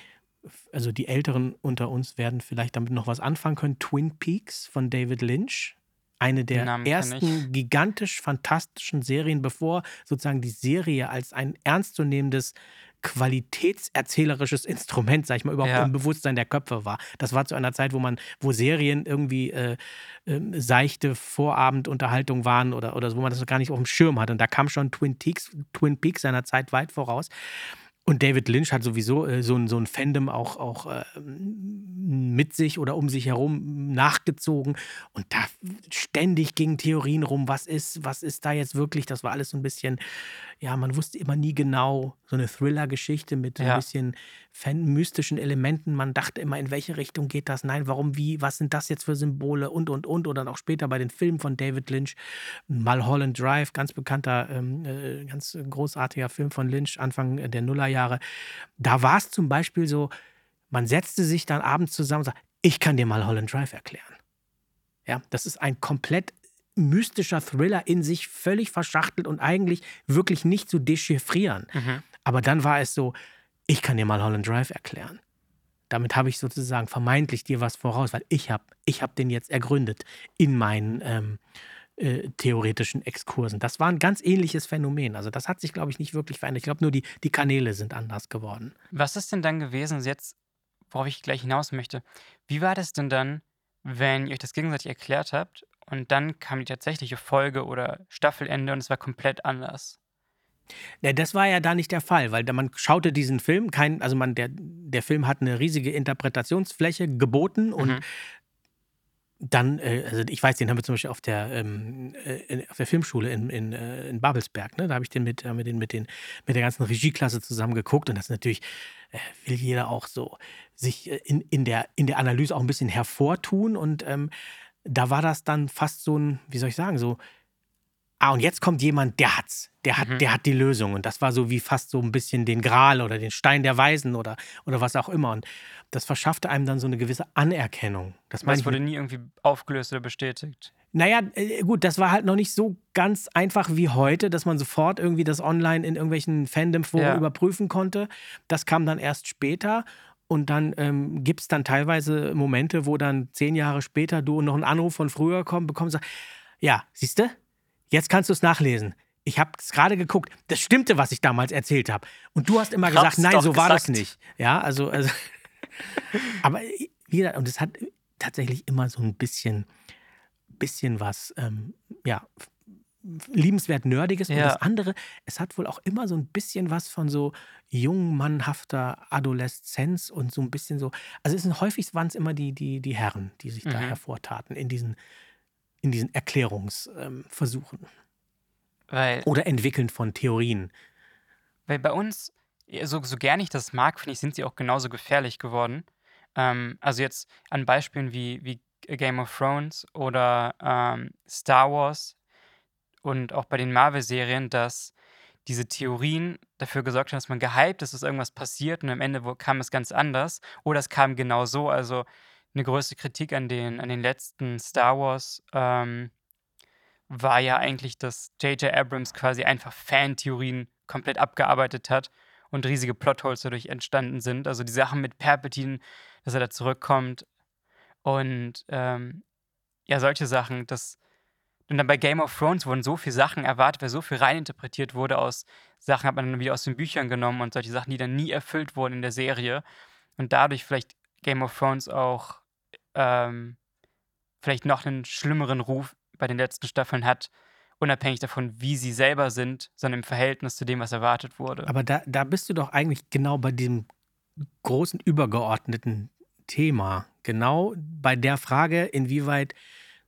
also die Älteren unter uns werden vielleicht damit noch was anfangen können, Twin Peaks von David Lynch. Eine der Namen ersten gigantisch fantastischen Serien, bevor sozusagen die Serie als ein ernstzunehmendes qualitätserzählerisches Instrument, sag ich mal, überhaupt Ja. im Bewusstsein der Köpfe war. Das war zu einer Zeit, wo man, wo Serien irgendwie äh, ähm, seichte Vorabendunterhaltung waren oder, oder so, wo man das noch gar nicht auf dem Schirm hatte. Und da kam schon Twin Peaks, Twin Peaks seiner Zeit weit voraus. Und David Lynch hat sowieso äh, so, ein, so ein Fandom auch, auch äh, mit sich oder um sich herum nachgezogen. Und da ständig gingen Theorien rum, was ist, was ist da jetzt wirklich? Das war alles so ein bisschen, ja, man wusste immer nie genau, so eine Thriller-Geschichte mit so ein Ja. bisschen fan mystischen Elementen. Man dachte immer, in welche Richtung geht das? Nein, warum, wie, was sind das jetzt für Symbole und, und, und. Oder dann auch später bei den Filmen von David Lynch. Mulholland Drive, ganz bekannter, ähm, äh, ganz großartiger Film von Lynch, Anfang der Nullerjahre. Da war es zum Beispiel so, man setzte sich dann abends zusammen und sagte, ich kann dir Mulholland Drive erklären. Ja, das ist ein komplett mystischer Thriller in sich, völlig verschachtelt und eigentlich wirklich nicht zu dechiffrieren. Mhm. Aber dann war es so, ich kann dir mal Holland Drive erklären. Damit habe ich sozusagen vermeintlich dir was voraus, weil ich habe ich hab den jetzt ergründet in meinen ähm, äh, theoretischen Exkursen. Das war ein ganz ähnliches Phänomen. Also das hat sich, glaube ich, nicht wirklich verändert. Ich glaube, nur die, die Kanäle sind anders geworden. Was ist denn dann gewesen, jetzt, worauf ich gleich hinaus möchte, wie war das denn dann, wenn ihr euch das gegenseitig erklärt habt und dann kam die tatsächliche Folge oder Staffelende und es war komplett anders? Ja, das war ja da nicht der Fall, weil man schaute diesen Film, kein, also man, der, der Film hat eine riesige Interpretationsfläche geboten und Mhm. dann, äh, also ich weiß, den haben wir zum Beispiel auf der, ähm, äh, in, auf der Filmschule in, in, äh, in Babelsberg, ne? Da habe ich den mit, haben wir den mit, den mit der ganzen Regieklasse zusammen geguckt und das ist natürlich, äh, will jeder auch so sich äh, in, in, der, in der Analyse auch ein bisschen hervortun und ähm, da war das dann fast so ein, wie soll ich sagen, so, ah, und jetzt kommt jemand, der hat's. Der hat, Mhm. der hat die Lösung. Und das war so wie fast so ein bisschen den Gral oder den Stein der Weisen oder, oder was auch immer. Und das verschaffte einem dann so eine gewisse Anerkennung. Das ich wurde nie irgendwie aufgelöst oder bestätigt. naja, äh, gut, das war halt noch nicht so ganz einfach wie heute, dass man sofort irgendwie das online in irgendwelchen Fandom-Foren Ja. überprüfen konnte. Das kam dann erst später. Und dann ähm, gibt es dann teilweise Momente, wo dann zehn Jahre später du noch einen Anruf von früher komm, bekommst, sag, ja, siehst du, jetzt kannst du es nachlesen. Ich habe es gerade geguckt. Das stimmte, was ich damals erzählt habe. Und du hast immer Hab's gesagt, nein, so war das gesagt. nicht. Ja, also, also aber wie gesagt, und es hat tatsächlich immer so ein bisschen, bisschen was, ähm, ja, liebenswert Nerdiges. Und Ja. das andere, es hat wohl auch immer so ein bisschen was von so jungmannhafter Adoleszenz und so ein bisschen so. Also es sind häufig waren es immer die, die, die Herren, die sich da Mhm. hervortaten in diesen, in diesen Erklärungsversuchen Weil, oder Entwickeln von Theorien. weil bei uns, so, so gern ich das mag, finde ich, sind sie auch genauso gefährlich geworden. Ähm, also jetzt an Beispielen wie, wie Game of Thrones oder ähm, Star Wars und auch bei den Marvel-Serien, dass diese Theorien dafür gesorgt haben, dass man gehypt ist, dass irgendwas passiert und am Ende kam es ganz anders oder es kam genau so. Also eine größte Kritik an den, an den letzten Star Wars ähm, war ja eigentlich, dass J.J. Abrams quasi einfach Fantheorien komplett abgearbeitet hat und riesige Plotholes dadurch entstanden sind. Also die Sachen mit Palpatine, dass er da zurückkommt und ähm, ja, solche Sachen, das, und dann bei Game of Thrones wurden so viele Sachen erwartet, weil so viel reininterpretiert wurde aus Sachen, hat man dann wieder aus den Büchern genommen und solche Sachen, die dann nie erfüllt wurden in der Serie. Und dadurch vielleicht Game of Thrones auch ähm, vielleicht noch einen schlimmeren Ruf bei den letzten Staffeln hat, unabhängig davon, wie sie selber sind, sondern im Verhältnis zu dem, was erwartet wurde. Aber da, da bist du doch eigentlich genau bei diesem großen übergeordneten Thema. Genau bei der Frage, inwieweit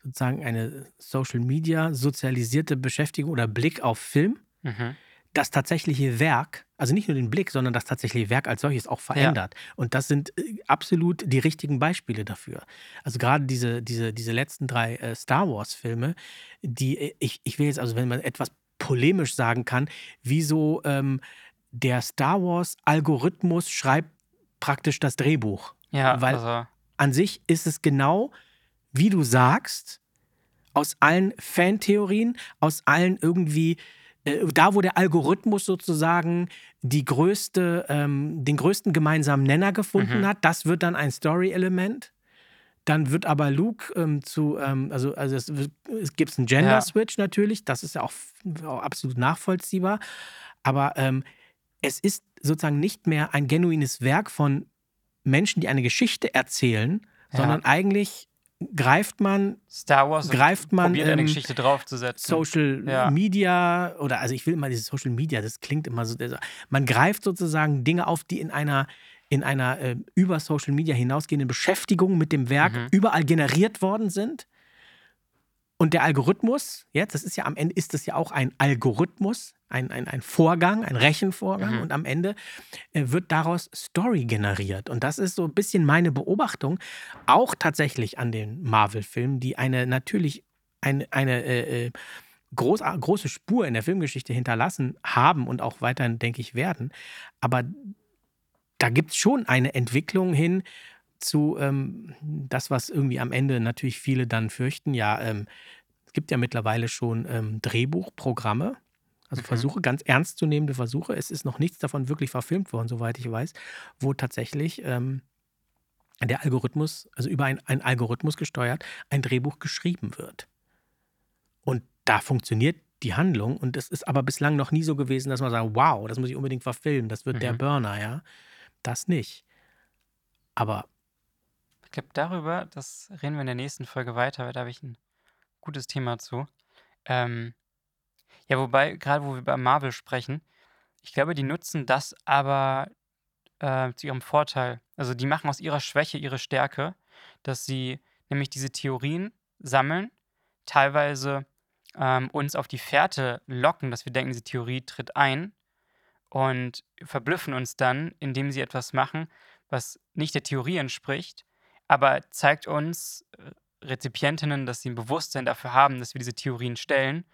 sozusagen eine Social Media sozialisierte Beschäftigung oder Blick auf Film Mhm. das tatsächliche Werk, also nicht nur den Blick, sondern das tatsächliche Werk als solches auch verändert. Und das sind äh, absolut die richtigen Beispiele dafür. Also gerade diese, diese, diese letzten drei äh, Star Wars-Filme, die äh, ich, ich will jetzt, also wenn man etwas polemisch sagen kann, wieso ähm, der Star Wars-Algorithmus schreibt praktisch das Drehbuch. Ja, Weil also, an sich ist es genau, wie du sagst, aus allen Fantheorien, aus allen irgendwie, da wo der Algorithmus sozusagen die größte, ähm, den größten gemeinsamen Nenner gefunden Mhm. hat, das wird dann ein Story-Element. Dann wird aber Luke ähm, zu, ähm, also, also es, es gibt einen Ja. Gender-Switch natürlich, das ist ja auch, auch absolut nachvollziehbar. Aber ähm, es ist sozusagen nicht mehr ein genuines Werk von Menschen, die eine Geschichte erzählen, Ja. sondern eigentlich greift man Star Wars greift man, probiert eine Geschichte draufzusetzen. Social Ja. Media oder also ich will immer dieses Social Media, das klingt immer so, also man greift sozusagen Dinge auf, die in einer in einer äh, über Social Media hinausgehenden Beschäftigung mit dem Werk Mhm. überall generiert worden sind. Und der Algorithmus, jetzt, das ist ja am Ende, ist das ja auch ein Algorithmus, ein, ein, ein Vorgang, ein Rechenvorgang. Mhm. Und am Ende äh, wird daraus Story generiert. Und das ist so ein bisschen meine Beobachtung, auch tatsächlich an den Marvel-Filmen, die eine natürlich eine, eine äh, äh, groß, große Spur in der Filmgeschichte hinterlassen haben und auch weiterhin, denke ich, werden. Aber da gibt es schon eine Entwicklung hin zu ähm, das, was irgendwie am Ende natürlich viele dann fürchten. Ja, ähm, es gibt ja mittlerweile schon ähm, Drehbuchprogramme, also Mhm. Versuche, ganz ernstzunehmende Versuche. Es ist noch nichts davon wirklich verfilmt worden, soweit ich weiß, wo tatsächlich ähm, der Algorithmus, also über ein, ein Algorithmus gesteuert, ein Drehbuch geschrieben wird. Und da funktioniert die Handlung und es ist aber bislang noch nie so gewesen, dass man sagt, wow, das muss ich unbedingt verfilmen, das wird der Mhm. Burner, ja. Das nicht. Aber glaube, darüber, das reden wir in der nächsten Folge weiter, weil da habe ich ein gutes Thema zu. Ähm, ja, wobei, gerade wo wir über Marvel sprechen, ich glaube, die nutzen das aber äh, zu ihrem Vorteil. Also die machen aus ihrer Schwäche ihre Stärke, dass sie nämlich diese Theorien sammeln, teilweise ähm, uns auf die Fährte locken, dass wir denken, diese Theorie tritt ein und verblüffen uns dann, indem sie etwas machen, was nicht der Theorie entspricht, aber zeigt uns äh, Rezipientinnen, dass sie ein Bewusstsein dafür haben, dass wir diese Theorien stellen,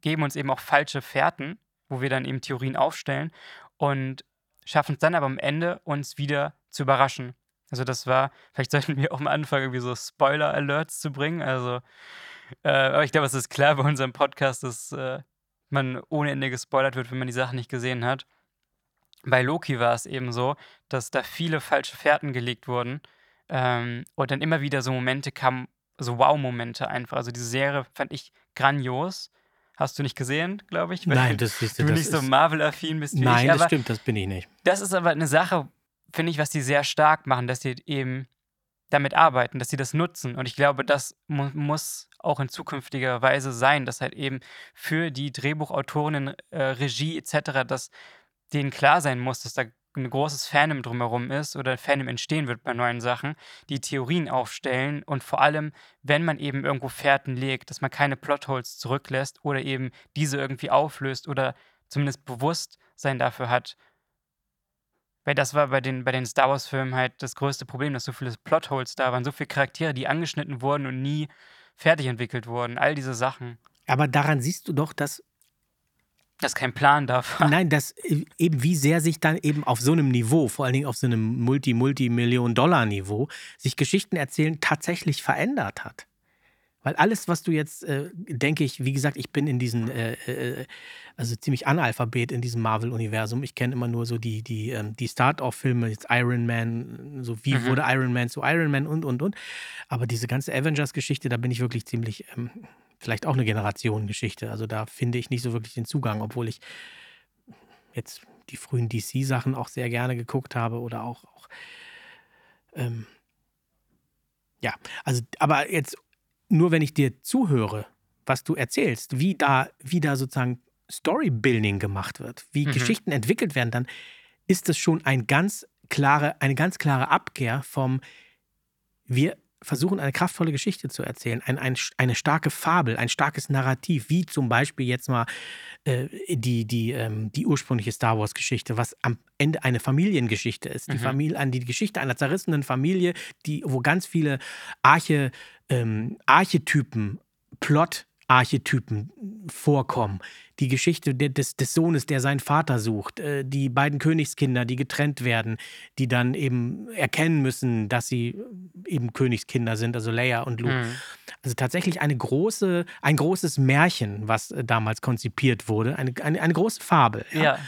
geben uns eben auch falsche Fährten, wo wir dann eben Theorien aufstellen und schaffen es dann aber am Ende, uns wieder zu überraschen. Also das war, vielleicht sollten wir auch mal anfangen, irgendwie so Spoiler-Alerts zu bringen. Also, äh, aber ich glaube, es ist klar bei unserem Podcast, dass äh, man ohne Ende gespoilert wird, wenn man die Sachen nicht gesehen hat. Bei Loki war es eben so, dass da viele falsche Fährten gelegt wurden ähm, und dann immer wieder so Momente kamen, so Wow-Momente einfach. Also diese Serie fand ich grandios. Hast du nicht gesehen, glaube ich? Nein, das ist du das nicht so Marvel-affin bist wie Nein, ich. das stimmt, das bin ich nicht. das ist aber eine Sache, finde ich, was die sehr stark machen, dass sie eben damit arbeiten, dass sie das nutzen. Und ich glaube, das mu muss auch in zukünftiger Weise sein, dass halt eben für die Drehbuchautorinnen, äh, Regie etc., dass denen klar sein muss, dass da ein großes Fandom drumherum ist oder Fandom entstehen wird bei neuen Sachen, die Theorien aufstellen und vor allem, wenn man eben irgendwo Fährten legt, dass man keine Plotholes zurücklässt oder eben diese irgendwie auflöst oder zumindest Bewusstsein dafür hat, weil das war bei den, bei den Star Wars-Filmen halt das größte Problem, dass so viele Plotholes da waren, so viele Charaktere, die angeschnitten wurden und nie fertig entwickelt wurden. All diese Sachen. Aber daran siehst du doch, dass Dass kein Plan da war. Nein, dass äh, eben wie sehr sich dann eben auf so einem Niveau, vor allen Dingen auf so einem Multi-Multi-Million-Dollar-Niveau, sich Geschichten erzählen tatsächlich verändert hat. Weil alles, was du jetzt, äh, denke ich, wie gesagt, ich bin in diesem, äh, äh, also ziemlich Analphabet in diesem Marvel-Universum. Ich kenne immer nur so die, die, ähm, die Start-off-Filme, jetzt Iron Man, so wie Mhm. wurde Iron Man zu Iron Man und, und, und. Aber diese ganze Avengers-Geschichte, da bin ich wirklich ziemlich, ähm, vielleicht auch eine Generationengeschichte. Also da finde ich nicht so wirklich den Zugang, obwohl ich jetzt die frühen DC-Sachen auch sehr gerne geguckt habe oder auch, auch ähm, ja, also, aber jetzt nur wenn ich dir zuhöre, was du erzählst, wie da, wie da sozusagen Storybuilding gemacht wird, wie mhm. Geschichten entwickelt werden, dann ist das schon ein ganz klare, eine ganz klare Abkehr vom wir versuchen, eine kraftvolle Geschichte zu erzählen, ein, ein, eine starke Fabel, ein starkes Narrativ, wie zum Beispiel jetzt mal äh, die, die, ähm, die ursprüngliche Star Wars-Geschichte, was am Ende eine Familiengeschichte ist. Die, mhm. Familie, die Geschichte einer zerrissenen Familie, die, wo ganz viele Arche, ähm, Archetypen, Plot Archetypen vorkommen. Die Geschichte des, des Sohnes, der seinen Vater sucht, äh, die beiden Königskinder, die getrennt werden, die dann eben erkennen müssen, dass sie eben Königskinder sind, also Leia und Luke. Mhm. Also tatsächlich eine große, ein großes Märchen, was äh, damals konzipiert wurde, eine, eine, eine große Fabel. Ja. ja.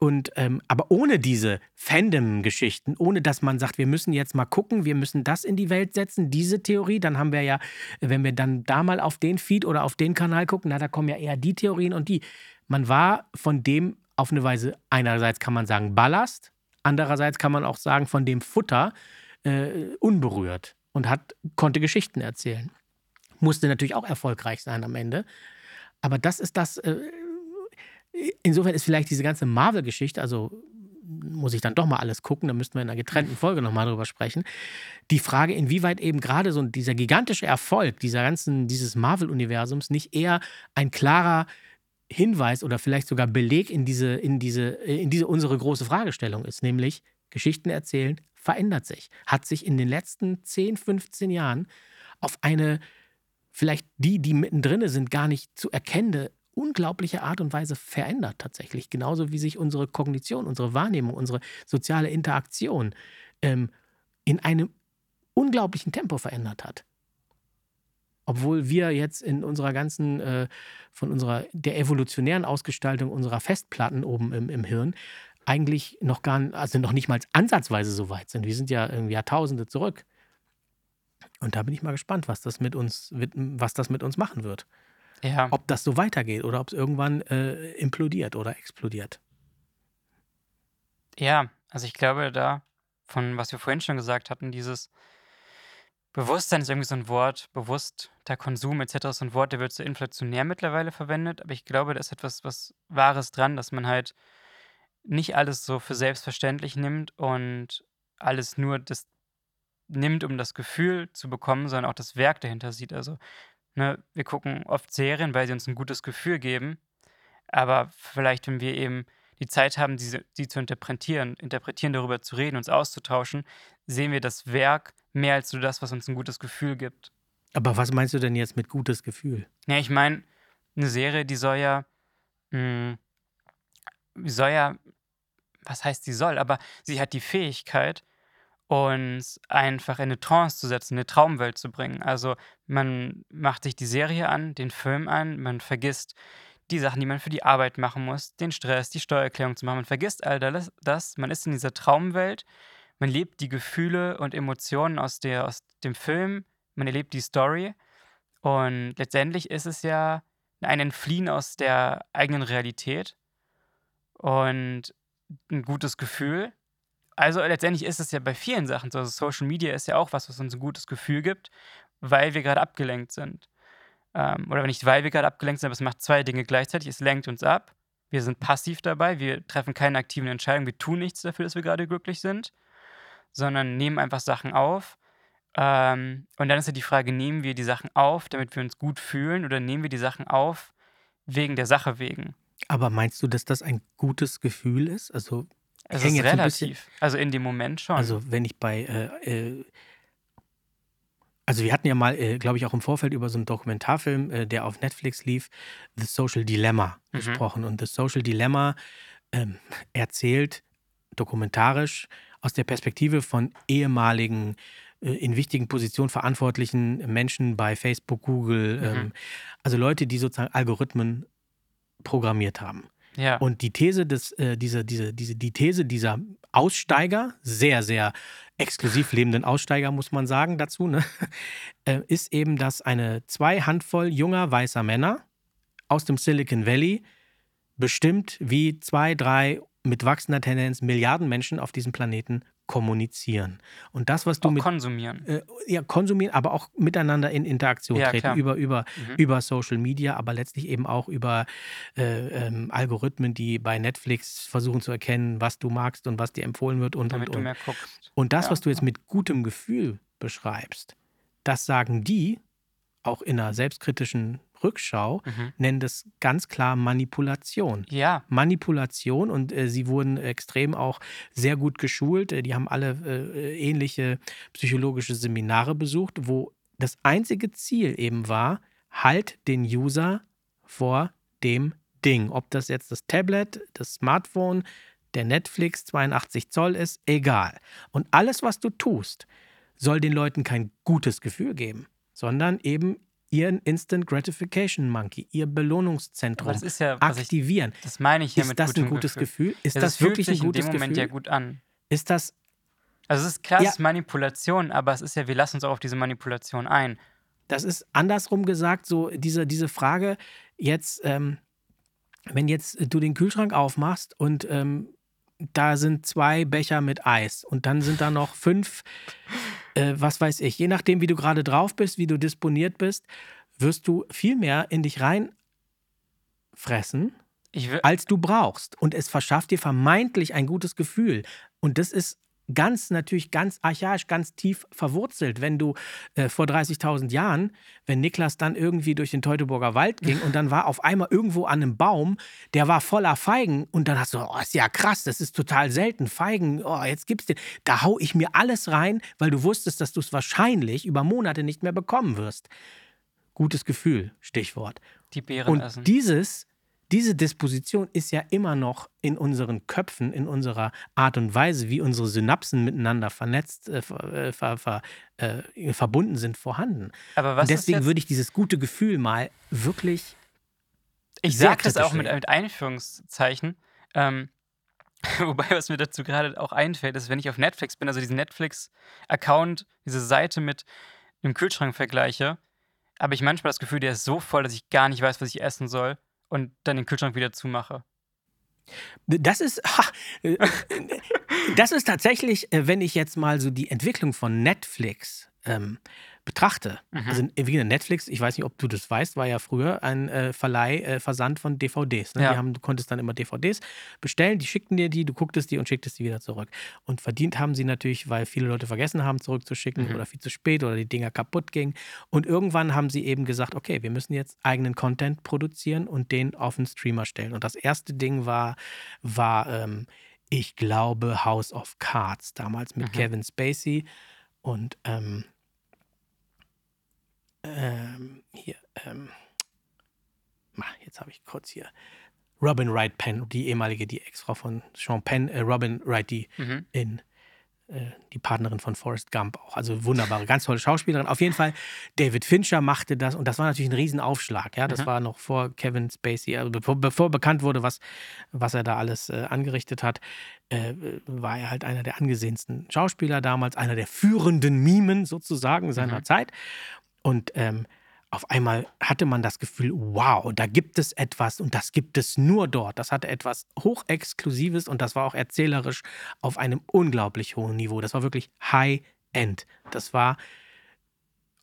Und ähm, aber ohne diese Fandom-Geschichten, ohne dass man sagt, wir müssen jetzt mal gucken, wir müssen das in die Welt setzen, diese Theorie, dann haben wir ja, wenn wir dann da mal auf den Feed oder auf den Kanal gucken, na, da kommen ja eher die Theorien und die. Man war von dem auf eine Weise, einerseits kann man sagen Ballast, andererseits kann man auch sagen von dem Futter äh, unberührt und hat, konnte Geschichten erzählen. Musste natürlich auch erfolgreich sein am Ende. Aber das ist das, äh, insofern ist vielleicht diese ganze Marvel-Geschichte, also muss ich dann doch mal alles gucken, da müssten wir in einer getrennten Folge nochmal drüber sprechen. Die Frage, inwieweit eben gerade so dieser gigantische Erfolg dieser ganzen, dieses Marvel-Universums nicht eher ein klarer Hinweis oder vielleicht sogar Beleg in diese, in diese, in diese unsere große Fragestellung ist, nämlich Geschichten erzählen verändert sich, hat sich in den letzten 10, 15 Jahren auf eine, vielleicht die, die mittendrin sind, gar nicht zu erkennende unglaubliche Art und Weise verändert tatsächlich. Genauso wie sich unsere Kognition, unsere Wahrnehmung, unsere soziale Interaktion ähm, in einem unglaublichen Tempo verändert hat. Obwohl wir jetzt in unserer ganzen, äh, von unserer, der evolutionären Ausgestaltung unserer Festplatten oben im, im Hirn eigentlich noch gar, also noch nicht mal ansatzweise so weit sind. Wir sind ja Jahrtausende zurück. Und da bin ich mal gespannt, was das mit uns, was das mit uns machen wird. Ja. Ob das so weitergeht oder ob es irgendwann äh, implodiert oder explodiert. Ja, also ich glaube da, von was wir vorhin schon gesagt hatten, dieses Bewusstsein ist irgendwie so ein Wort, bewusst der Konsum etc. ist so ein Wort, der wird so inflationär mittlerweile verwendet, aber ich glaube, da ist etwas was Wahres dran, dass man halt nicht alles so für selbstverständlich nimmt und alles nur das nimmt, um das Gefühl zu bekommen, sondern auch das Werk dahinter sieht. Also Ne, wir gucken oft Serien, weil sie uns ein gutes Gefühl geben. Aber vielleicht, wenn wir eben die Zeit haben, diese, die zu interpretieren, interpretieren, darüber zu reden, uns auszutauschen, sehen wir das Werk mehr als nur das, was uns ein gutes Gefühl gibt. Aber was meinst du denn jetzt mit gutes Gefühl? Ja, ich meine, eine Serie, die soll ja, mh, hm, soll ja, was heißt sie soll, aber sie hat die Fähigkeit, uns einfach in eine Trance zu setzen, eine Traumwelt zu bringen. Also man macht sich die Serie an, den Film an, man vergisst die Sachen, die man für die Arbeit machen muss, den Stress, die Steuererklärung zu machen. Man vergisst all das, man ist in dieser Traumwelt, man lebt die Gefühle und Emotionen aus, der, aus dem Film, man erlebt die Story. Und letztendlich ist es ja ein Entfliehen aus der eigenen Realität und ein gutes Gefühl also letztendlich ist es ja bei vielen Sachen so. Also Social Media ist ja auch was, was uns ein gutes Gefühl gibt, weil wir gerade abgelenkt sind. Ähm, oder nicht, weil wir gerade abgelenkt sind, aber es macht zwei Dinge gleichzeitig. Es lenkt uns ab. Wir sind passiv dabei. Wir treffen keine aktiven Entscheidungen. Wir tun nichts dafür, dass wir gerade glücklich sind, sondern nehmen einfach Sachen auf. Ähm, und dann ist ja die Frage, nehmen wir die Sachen auf, damit wir uns gut fühlen, oder nehmen wir die Sachen auf wegen der Sache wegen? Aber meinst du, dass das ein gutes Gefühl ist? Also es ist relativ. So also in dem Moment schon. Also wenn ich bei, äh, äh, also wir hatten ja mal, äh, glaube ich, auch im Vorfeld über so einen Dokumentarfilm, äh, der auf Netflix lief, The Social Dilemma mhm. gesprochen. Und The Social Dilemma ähm, erzählt dokumentarisch aus der Perspektive von ehemaligen äh, in wichtigen Positionen verantwortlichen Menschen bei Facebook, Google, mhm. ähm, also Leute, die sozusagen Algorithmen programmiert haben. Ja. Und die These des, äh, diese, diese, diese, die These dieser Aussteiger, sehr, sehr exklusiv lebenden Aussteiger, muss man sagen, dazu, ne, äh, ist eben, dass eine zwei Handvoll junger weißer Männer aus dem Silicon Valley bestimmt, wie zwei, drei mit wachsender Tendenz Milliarden Menschen auf diesem Planeten kommunizieren. Und das, was du Auch mit konsumieren. äh, ja, konsumieren, aber auch miteinander in Interaktion Ja, treten klar. über, über, Mhm. über Social Media, aber letztlich eben auch über äh, ähm, Algorithmen, die bei Netflix versuchen zu erkennen, was du magst und was dir empfohlen wird und, damit und, du und. mehr guckst. Und das, Ja, was du jetzt mit gutem Gefühl beschreibst, das sagen die, auch in einer selbstkritischen Rückschau, Mhm. nennen das ganz klar Manipulation. Ja, Manipulation und äh, sie wurden extrem auch sehr gut geschult. Äh, die haben alle äh, ähnliche psychologische Seminare besucht, wo das einzige Ziel eben war, halt den User vor dem Ding. Ob das jetzt das Tablet, das Smartphone, der Netflix 82 Zoll ist, egal. Und alles, was du tust, soll den Leuten kein gutes Gefühl geben, sondern eben ihren Instant Gratification Monkey, ihr Belohnungszentrum das ist ja, was ich, aktivieren. das meine ich hier Ist mit das ein gutes Gefühl. Gefühl? Ist Ja, das, fühlt wirklich sich ein gutes in dem Moment Gefühl? ja gut an. Ist das, Also es ist klar, Ja. es ist Manipulation, aber es ist ja, wir lassen uns auch auf diese Manipulation ein. das ist andersrum gesagt, so diese, diese Frage jetzt, ähm, wenn jetzt du den Kühlschrank aufmachst und ähm, da sind zwei Becher mit Eis und dann sind da noch fünf, äh, was weiß ich, je nachdem, wie du gerade drauf bist, wie du disponiert bist, wirst du viel mehr in dich rein fressen, Ich will, als du brauchst. Und es verschafft dir vermeintlich ein gutes Gefühl. Und das ist ganz, natürlich ganz archaisch, ganz tief verwurzelt. Wenn du äh, vor 30.000 Jahren, wenn Niklas dann irgendwie durch den Teutoburger Wald ging und dann war auf einmal irgendwo an einem Baum, der war voller Feigen und dann hast du, oh, ist ja krass, das ist total selten, Feigen, oh, jetzt gibt's den. Da hau ich mir alles rein, weil du wusstest, dass du es wahrscheinlich über Monate nicht mehr bekommen wirst. Gutes Gefühl, Stichwort. die Beeren Und essen. dieses, diese Disposition ist ja immer noch in unseren Köpfen, in unserer Art und Weise, wie unsere Synapsen miteinander vernetzt, äh, ver, äh, ver, äh, verbunden sind, vorhanden. aber was und deswegen würde ich dieses gute Gefühl mal wirklich. ich sage das auch mit, mit Einführungszeichen. Ähm, wobei, was mir dazu gerade auch einfällt, ist, wenn ich auf Netflix bin, also diesen Netflix-Account, diese Seite mit dem Kühlschrank vergleiche, habe ich manchmal das Gefühl, der ist so voll, dass ich gar nicht weiß, was ich essen soll und dann den Kühlschrank wieder zumache. Das ist, ha, äh, das ist tatsächlich, äh, wenn ich jetzt mal so die Entwicklung von Netflix ähm, betrachte. Mhm. Also wie gesagt, Netflix, ich weiß nicht, ob du das weißt, war ja früher ein äh, Verleih, äh, Versand von DVDs. Ne? Ja. Haben, du konntest dann immer DVDs bestellen, die schickten dir die, du gucktest die und schicktest die wieder zurück. Und verdient haben sie natürlich, weil viele Leute vergessen haben, zurückzuschicken Mhm. oder viel zu spät oder die Dinger kaputt gingen. Und irgendwann haben sie eben gesagt, okay, wir müssen jetzt eigenen Content produzieren und den auf den Streamer stellen. Und das erste Ding war, war ähm, ich glaube, House of Cards, damals mit Mhm. Kevin Spacey. Und ähm, ähm, hier, ähm, jetzt habe ich kurz hier. Robin Wright Penn, die ehemalige, die Ex-Frau von Sean Penn, äh, Robin Wright, die Mhm. in äh, die Partnerin von Forrest Gump auch. Also wunderbare, ganz tolle Schauspielerin. Auf jeden Fall, David Fincher machte das und das war natürlich ein Riesenaufschlag. Ja? Das Mhm. war noch vor Kevin Spacey, also bevor, bevor bekannt wurde, was, was er da alles äh, angerichtet hat, äh, war er halt einer der angesehensten Schauspieler damals, einer der führenden Mimen sozusagen seiner Mhm. Zeit. Und ähm, auf einmal hatte man das Gefühl, wow, da gibt es etwas und das gibt es nur dort. Das hatte etwas Hochexklusives und das war auch erzählerisch auf einem unglaublich hohen Niveau. Das war wirklich High-End. Das war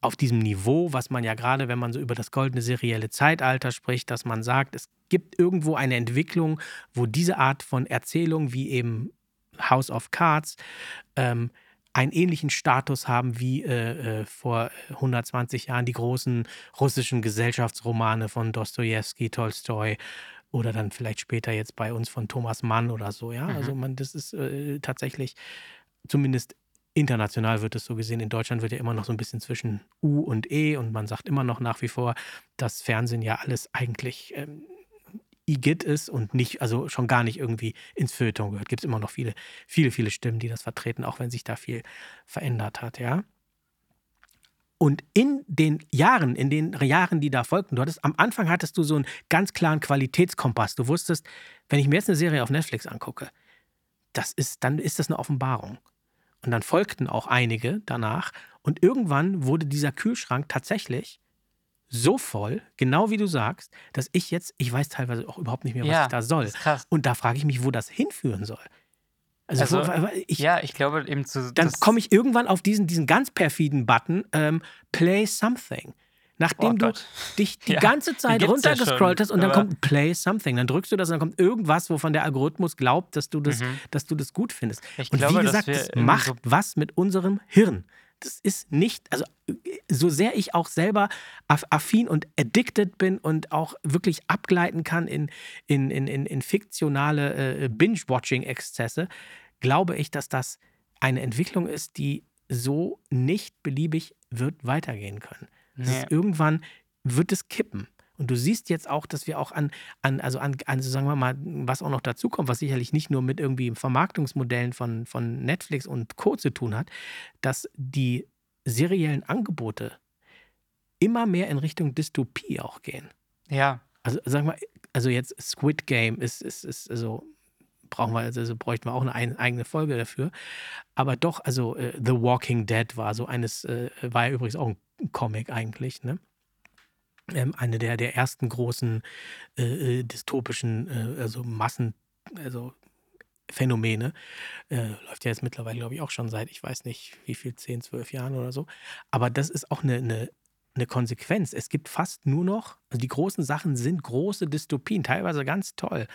auf diesem Niveau, was man ja gerade, wenn man so über das goldene serielle Zeitalter spricht, dass man sagt, es gibt irgendwo eine Entwicklung, wo diese Art von Erzählung, wie eben House of Cards, ähm, einen ähnlichen Status haben wie äh, äh, vor 120 Jahren die großen russischen Gesellschaftsromane von Dostoevsky, Tolstoi oder dann vielleicht später jetzt bei uns von Thomas Mann oder so. Ja, Mhm. also man, das ist äh, tatsächlich zumindest international wird es so gesehen. In Deutschland wird ja immer noch so ein bisschen zwischen U und E und man sagt immer noch nach wie vor, dass Fernsehen ja alles eigentlich ähm, Igitt ist und nicht, also schon gar nicht irgendwie ins Feuilleton gehört. Gibt es immer noch viele, viele, viele Stimmen, die das vertreten, auch wenn sich da viel verändert hat, ja. Und in den Jahren, in den Jahren, die da folgten, du hattest, am Anfang hattest du so einen ganz klaren Qualitätskompass. Du wusstest, wenn ich mir jetzt eine Serie auf Netflix angucke, das ist, dann ist das eine Offenbarung. Und dann folgten auch einige danach. Und irgendwann wurde dieser Kühlschrank tatsächlich so voll, genau wie du sagst, dass ich jetzt, ich weiß teilweise auch überhaupt nicht mehr, was Ja, ich da soll. Und da frage ich mich, wo das hinführen soll. Also, Also, ich, ja, ich glaube eben zu. dann komme ich irgendwann auf diesen, diesen ganz perfiden Button, ähm, Play Something. Nachdem Oh du Gott. dich die Ja, ganze Zeit ja runtergescrollt schon, hast und dann kommt Play Something. Dann drückst du das und dann kommt irgendwas, wovon der Algorithmus glaubt, dass du das, Mhm. dass du das gut findest. Ich und glaube, wie gesagt, das macht so- was mit unserem Hirn. Das ist nicht, also so sehr ich auch selber aff- affin und addicted bin und auch wirklich abgleiten kann in, in, in, in, in fiktionale äh, Binge-Watching-Exzesse, glaube ich, dass das eine Entwicklung ist, die so nicht beliebig wird weitergehen können. Nee. ist irgendwann wird es kippen. Und du siehst jetzt auch, dass wir auch an, an also an, an, sagen wir mal, was auch noch dazu kommt, was sicherlich nicht nur mit irgendwie Vermarktungsmodellen von, von Netflix und Co. zu tun hat, dass die seriellen Angebote immer mehr in Richtung Dystopie auch gehen. Ja, Also sagen wir, also jetzt Squid Game ist, ist, ist also brauchen wir, also bräuchten wir auch eine ein, eigene Folge dafür. Aber doch, also äh, The Walking Dead war so eines, äh, war ja übrigens auch ein Comic eigentlich, ne? Ähm, eine der, der ersten großen äh, äh, dystopischen, äh, also Massen, also Phänomene. Äh, läuft ja jetzt mittlerweile, glaube ich, auch schon seit, ich weiß nicht, wie viel, 10, 12 Jahren oder so. Aber das ist auch eine, eine, eine Konsequenz. Es gibt fast nur noch, also die großen Sachen sind große Dystopien, teilweise ganz toll.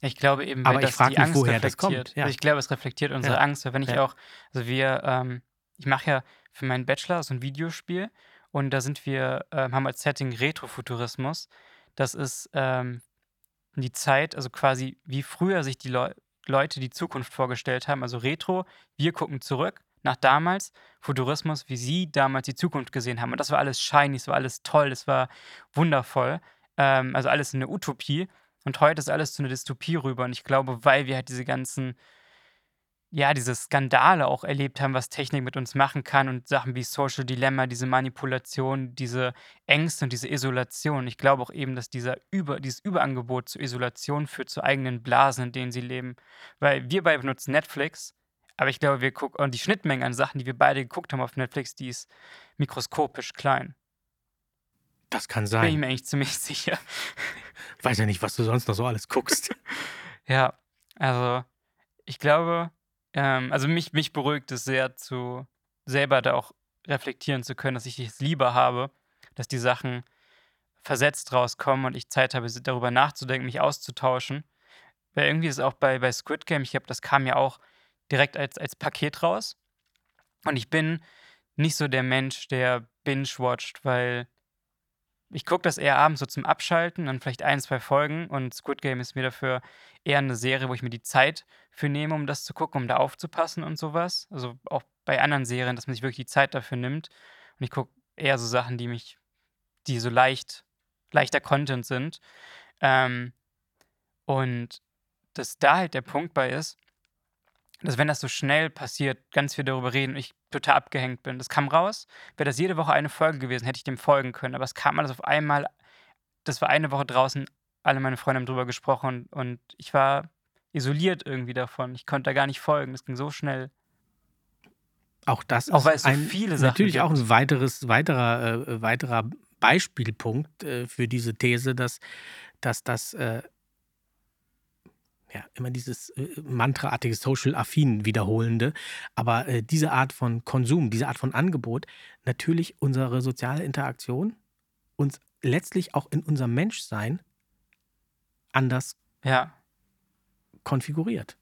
ich glaube eben, Aber ich das frag die mich, woher das kommt, ja. Also ich glaube, es reflektiert unsere Ja. Angst. Wenn ich Ja. auch, also wir, ähm, ich mache ja für meinen Bachelor so ein Videospiel und da sind wir, ähm, haben als Setting Retrofuturismus. Das ist ähm, die Zeit, also quasi wie früher sich die Leu Leute die Zukunft vorgestellt haben. Also Retro, wir gucken zurück nach damals, Futurismus, wie sie damals die Zukunft gesehen haben. Und das war alles shiny, es war alles toll, es war wundervoll. Ähm, also alles eine Utopie. Und heute ist alles zu einer Dystopie rüber. Und ich glaube, weil wir halt diese ganzen, ja, diese Skandale auch erlebt haben, was Technik mit uns machen kann und Sachen wie Social Dilemma, diese Manipulation, diese Ängste und diese Isolation. Ich glaube auch eben, dass dieser Über, dieses Überangebot zur Isolation führt zu eigenen Blasen, in denen sie leben. Weil wir beide benutzen Netflix, aber ich glaube, wir gucken, und die Schnittmenge an Sachen, die wir beide geguckt haben auf Netflix, die ist mikroskopisch klein. Das kann Bin ich sein. mir eigentlich ziemlich sicher. Weiß ja nicht, was du sonst noch so alles guckst. Ja, also ich glaube, ähm, also mich, mich beruhigt es sehr, zu selber da auch reflektieren zu können, dass ich es lieber habe, dass die Sachen versetzt rauskommen und ich Zeit habe, darüber nachzudenken, mich auszutauschen. Weil irgendwie ist es auch bei, bei Squid Game, ich glaube, das kam ja auch direkt als, als Paket raus. Und ich bin nicht so der Mensch, der binge-watcht, weil ich gucke das eher abends so zum Abschalten, dann vielleicht ein, zwei Folgen und Squid Game ist mir dafür eher eine Serie, wo ich mir die Zeit für nehme, um das zu gucken, um da aufzupassen und sowas. Also auch bei anderen Serien, dass man sich wirklich die Zeit dafür nimmt. Und ich gucke eher so Sachen, die mich, die so leicht, leichter Content sind. Ähm, und dass da halt der Punkt bei ist, dass wenn das so schnell passiert, ganz viel darüber reden ich total abgehängt bin. Das kam raus, wäre das jede Woche eine Folge gewesen, hätte ich dem folgen können. Aber es kam alles auf einmal, das war eine Woche draußen, alle meine Freunde haben drüber gesprochen und, und ich war isoliert irgendwie davon. Ich konnte da gar nicht folgen. Das ging so schnell. Auch das Auch ist so ein, natürlich auch ein weiteres, weiterer, äh, weiterer Beispielpunkt äh, für diese These, dass, dass das äh, ja, immer dieses äh, mantraartige Social-Affin wiederholende, aber äh, diese Art von Konsum, diese Art von Angebot natürlich unsere soziale Interaktion uns letztlich auch in unserem Menschsein anders Ja, konfiguriert.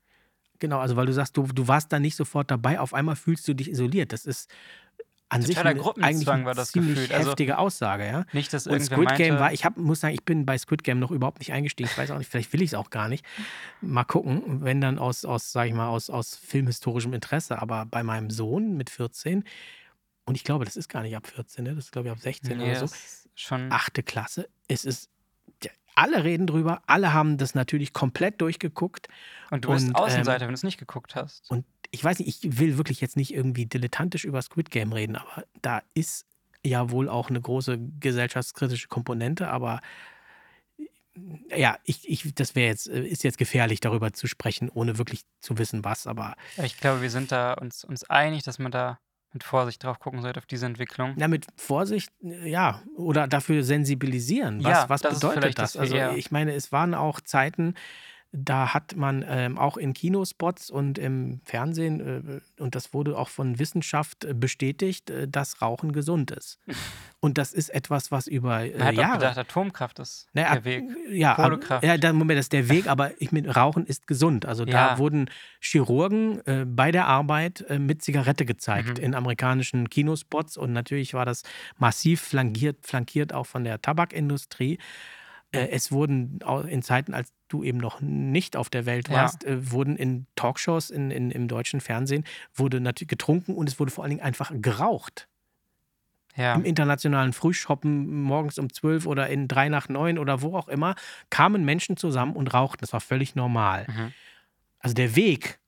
Genau, also weil du sagst, du, du warst da nicht sofort dabei, auf einmal fühlst du dich isoliert. Das ist an sich eine, eigentlich eine war das ziemlich. Also- heftige Aussage, ja. nicht, dass Und Squid Game meinte, war, ich hab, muss sagen, ich bin bei Squid Game noch überhaupt nicht eingestiegen. Ich weiß auch nicht, vielleicht will ich es auch gar nicht. Mal gucken, wenn dann aus, aus sage ich mal, aus, aus filmhistorischem Interesse. Aber bei meinem Sohn mit 14, und ich glaube, das ist gar nicht ab 14, ne? das ist glaube ich ab 16 nee, oder so, schon achte Klasse. Es ist, alle reden drüber, alle haben das natürlich komplett durchgeguckt. Und du bist und, ähm, Außenseiter, wenn du es nicht geguckt hast. Und ich weiß nicht, ich will wirklich jetzt nicht irgendwie dilettantisch über Squid Game reden, aber da ist ja wohl auch eine große gesellschaftskritische Komponente, aber ja, ich, ich, das wäre jetzt, äh, ist jetzt gefährlich, darüber zu sprechen, ohne wirklich zu wissen, was, aber. Ich glaube, wir sind da uns, uns einig, dass man da mit Vorsicht drauf gucken sollte, auf diese Entwicklung. Ja, mit Vorsicht, ja, oder dafür sensibilisieren. Was, Ja, was bedeutet das? das Also, ich meine, es waren auch Zeiten, da hat man ähm, auch in Kinospots und im Fernsehen, äh, und das wurde auch von Wissenschaft äh, bestätigt, äh, dass Rauchen gesund ist. Und das ist etwas, was über Man äh, hat auch Jahre. gedacht, Atomkraft ist Ne, der Weg. Ja, Kohlekraft. ja, Moment, das ist der Weg, aber ich meine, Rauchen ist gesund. Also da Ja. wurden Chirurgen äh, bei der Arbeit äh, mit Zigarette gezeigt Mhm. in amerikanischen Kinospots und natürlich war das massiv flankiert, flankiert auch von der Tabakindustrie. Äh, es wurden in Zeiten, als du eben noch nicht auf der Welt Ja. warst, äh, wurden in Talkshows in, in, im deutschen Fernsehen wurde natürlich getrunken und es wurde vor allen Dingen einfach geraucht Ja. im internationalen Frühschoppen morgens um 12 oder in drei nach neun oder wo auch immer, kamen Menschen zusammen und rauchten. Das war völlig normal. Mhm. Also der Weg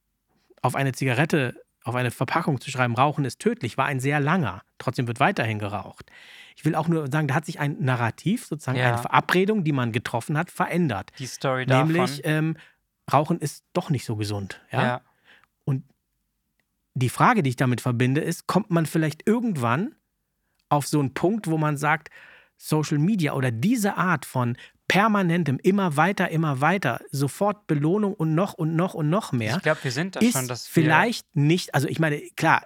auf eine Zigarette, auf eine Verpackung zu schreiben, Rauchen ist tödlich, war ein sehr langer. Trotzdem wird weiterhin geraucht. Ich will auch nur sagen, da hat sich ein Narrativ, sozusagen Ja. eine Verabredung, die man getroffen hat, verändert. Die Story davon. Nämlich, ähm, Rauchen ist doch nicht so gesund. Ja? ja. Und die Frage, die ich damit verbinde, ist, kommt man vielleicht irgendwann auf so einen Punkt, wo man sagt, Social Media oder diese Art von permanentem, immer weiter, immer weiter, sofort Belohnung und noch und noch und noch mehr, Ich glaube, wir sind da ist schon, dass vielleicht nicht, also ich meine, klar,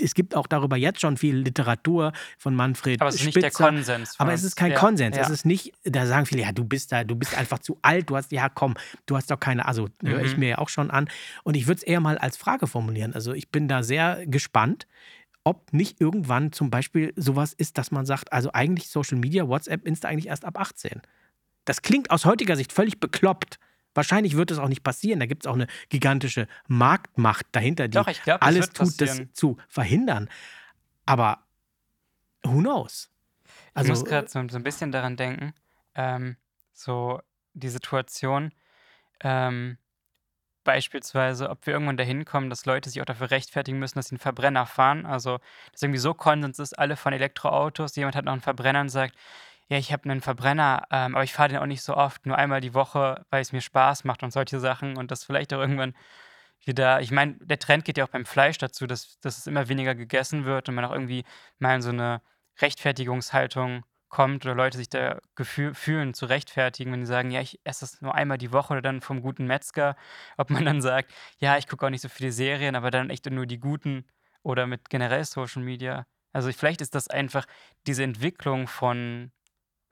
es gibt auch darüber jetzt schon viel Literatur von Manfred aber es ist Spitzer. nicht der Konsens. Aber es ist kein ja. Konsens. Ja. Es ist nicht, da sagen viele, ja, du bist da, du bist einfach zu alt, du hast, ja komm, du hast doch keine, also höre ich Mhm. mir ja auch schon an. Und ich würde es eher mal als Frage formulieren. Also ich bin da sehr gespannt, ob nicht irgendwann zum Beispiel sowas ist, dass man sagt, also eigentlich Social Media, WhatsApp, Insta eigentlich erst ab 18. Das klingt aus heutiger Sicht völlig bekloppt. Wahrscheinlich wird es auch nicht passieren. Da gibt es auch eine gigantische Marktmacht dahinter, die Doch, das alles tut, das zu verhindern. Aber who knows? ich muss gerade so, so ein bisschen daran denken, ähm, so die Situation, ähm, beispielsweise, ob wir irgendwann dahin kommen, dass Leute sich auch dafür rechtfertigen müssen, dass sie einen Verbrenner fahren. Also, dass irgendwie so Konsens ist, alle von Elektroautos, jemand hat noch einen Verbrenner und sagt, ja, ich habe einen Verbrenner, ähm, aber ich fahre den auch nicht so oft, nur einmal die Woche, weil es mir Spaß macht und solche Sachen. Und das vielleicht auch irgendwann wieder, ich meine, der Trend geht ja auch beim Fleisch dazu, dass, dass es immer weniger gegessen wird und man auch irgendwie mal in so eine Rechtfertigungshaltung kommt oder Leute sich da gefühl, fühlen zu rechtfertigen, wenn die sagen, ja, ich esse das nur einmal die Woche oder dann vom guten Metzger, ob man dann sagt, ja, ich gucke auch nicht so viele Serien, aber dann echt nur die guten oder mit generell Social Media. Also ich- vielleicht ist das einfach diese Entwicklung von,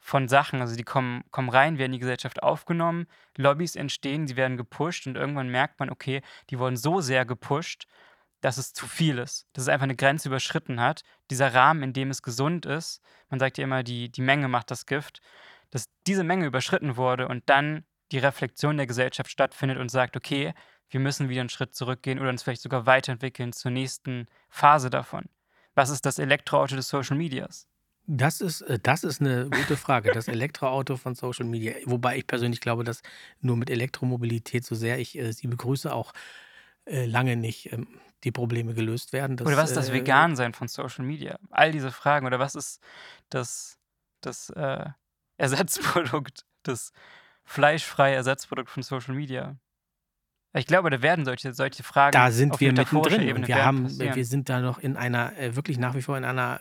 von Sachen, also die kommen, kommen rein, werden in die Gesellschaft aufgenommen, Lobbys entstehen, sie werden gepusht und irgendwann merkt man, okay, die wurden so sehr gepusht, dass es zu viel ist, dass es einfach eine Grenze überschritten hat. Dieser Rahmen, in dem es gesund ist, man sagt ja immer, die, die Menge macht das Gift, dass diese Menge überschritten wurde und dann die Reflexion der Gesellschaft stattfindet und sagt, okay, wir müssen wieder einen Schritt zurückgehen oder uns vielleicht sogar weiterentwickeln zur nächsten Phase davon. Was ist das Elektroauto des Social Medias? Das ist, äh, das ist eine gute Frage, das Elektroauto von Social Media. Wobei ich persönlich glaube, dass nur mit Elektromobilität, so sehr ich äh, sie begrüße, auch äh, lange nicht ähm, die Probleme gelöst werden. Das, Oder was ist das äh, Vegan-Sein von Social Media? All diese Fragen. Oder was ist das, das äh, Ersatzprodukt, das fleischfreie Ersatzprodukt von Social Media? Ich glaube, da werden solche, solche Fragen. Da sind auf wir mittendrin. Ebene wir, haben, passieren. wir sind da noch in einer, äh, wirklich nach wie vor in einer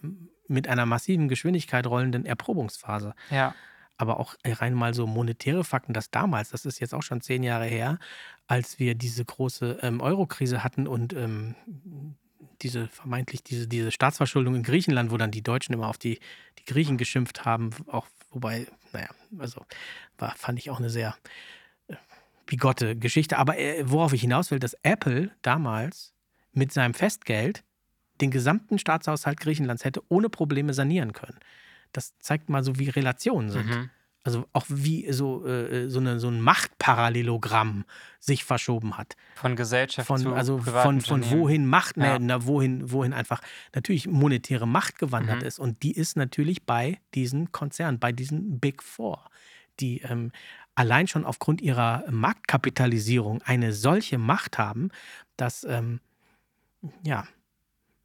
mit einer massiven Geschwindigkeit rollenden Erprobungsphase. ja, aber auch äh, rein mal so monetäre Fakten, dass damals, das ist jetzt auch schon zehn Jahre her, als wir diese große ähm, Euro-Krise hatten und ähm, diese vermeintlich diese, diese Staatsverschuldung in Griechenland, wo dann die Deutschen immer auf die, die Griechen geschimpft haben, auch wobei, naja, also war, fand ich auch eine sehr äh, bigotte Geschichte. Aber äh, worauf ich hinaus will, dass Apple damals mit seinem Festgeld den gesamten Staatshaushalt Griechenlands hätte ohne Probleme sanieren können. Das zeigt mal so, wie Relationen sind. mhm. Also auch wie so, äh, so, eine, so ein Machtparallelogramm sich verschoben hat. von Gesellschaft Von, zu also von, von wohin Macht, Ja. na, wohin, wohin einfach natürlich monetäre Macht gewandert Mhm. ist. Und die ist natürlich bei diesen Konzernen, bei diesen Big Four, die ähm, allein schon aufgrund ihrer Marktkapitalisierung eine solche Macht haben, dass, ähm, ja,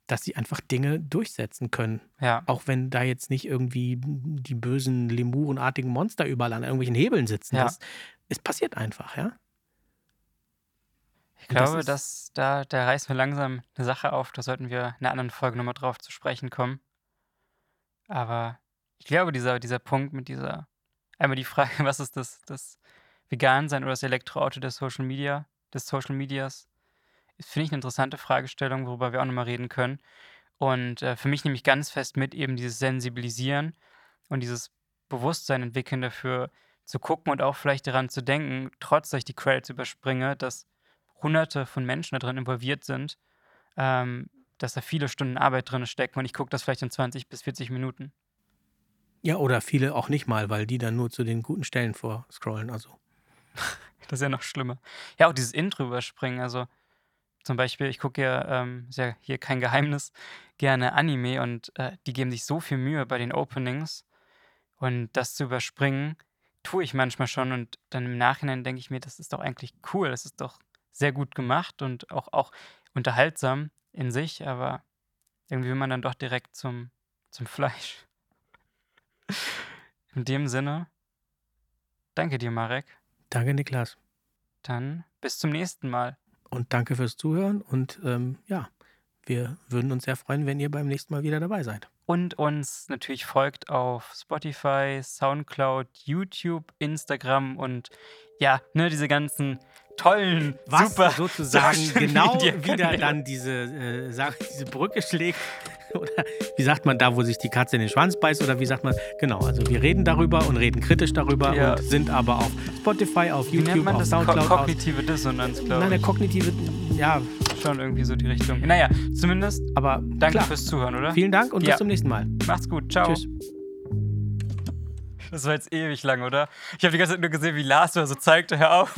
dass sie einfach Dinge durchsetzen können. Ja. Auch wenn da jetzt nicht irgendwie die bösen lemurenartigen Monster überall an irgendwelchen Hebeln sitzen. Ja. Das, es passiert einfach, ja. Ich Und das glaube, ist- dass da, da reißen wir langsam eine Sache auf. Da sollten wir in einer anderen Folge nochmal drauf zu sprechen kommen. Aber ich glaube, dieser, dieser Punkt mit dieser, einmal die Frage, was ist das, das Vegan-Sein oder das Elektroauto der Social Media, des Social Medias, ist, finde ich, eine interessante Fragestellung, worüber wir auch nochmal reden können. Und äh, für mich nehme ich ganz fest mit eben dieses Sensibilisieren und dieses Bewusstsein entwickeln dafür, zu gucken und auch vielleicht daran zu denken, trotz dass ich die Credits überspringe, dass hunderte von Menschen da drin involviert sind, ähm, dass da viele Stunden Arbeit drin stecken und ich gucke das vielleicht in 20 bis 40 Minuten. Ja, oder viele auch nicht mal, weil die dann nur zu den guten Stellen vorscrollen. Also. Das ist ja noch schlimmer. Ja, auch dieses Intro überspringen. Also zum Beispiel, ich gucke ja, ähm, ist ja hier kein Geheimnis, gerne Anime und äh, die geben sich so viel Mühe bei den Openings. Und das zu überspringen, tue ich manchmal schon. Und dann im Nachhinein denke ich mir, das ist doch eigentlich cool. Das ist doch sehr gut gemacht und auch, auch unterhaltsam in sich, aber irgendwie will man dann doch direkt zum, zum Fleisch. In dem Sinne, danke dir, Marek. Danke, Niklas. Dann bis zum nächsten Mal. Und danke fürs Zuhören. Und ähm, ja, wir würden uns sehr freuen, wenn ihr beim nächsten Mal wieder dabei seid. Und uns natürlich folgt auf Spotify, Soundcloud, YouTube, Instagram und ja, ne, diese ganzen tollen, Was super sozusagen genau wieder dann diese, äh, diese Brücke schlägt. Oder wie sagt man da, wo sich die Katze in den Schwanz beißt? Oder wie sagt man? Genau, also wir reden darüber und reden kritisch darüber Ja. und sind aber auf Spotify, auf Wie nennt YouTube, man auf das? Ko Soundcloud. auf, kognitive Dissonanz, nein, glaube der ich. kognitive, ja, Schon irgendwie so die Richtung. Naja, zumindest aber danke klar. fürs Zuhören, oder? Vielen Dank und Ja. bis zum nächsten Mal. Macht's gut. Ciao. Tschüss. Das war jetzt ewig lang, oder? Ich habe die ganze Zeit nur gesehen, wie Lars da so zeigte, hör auf.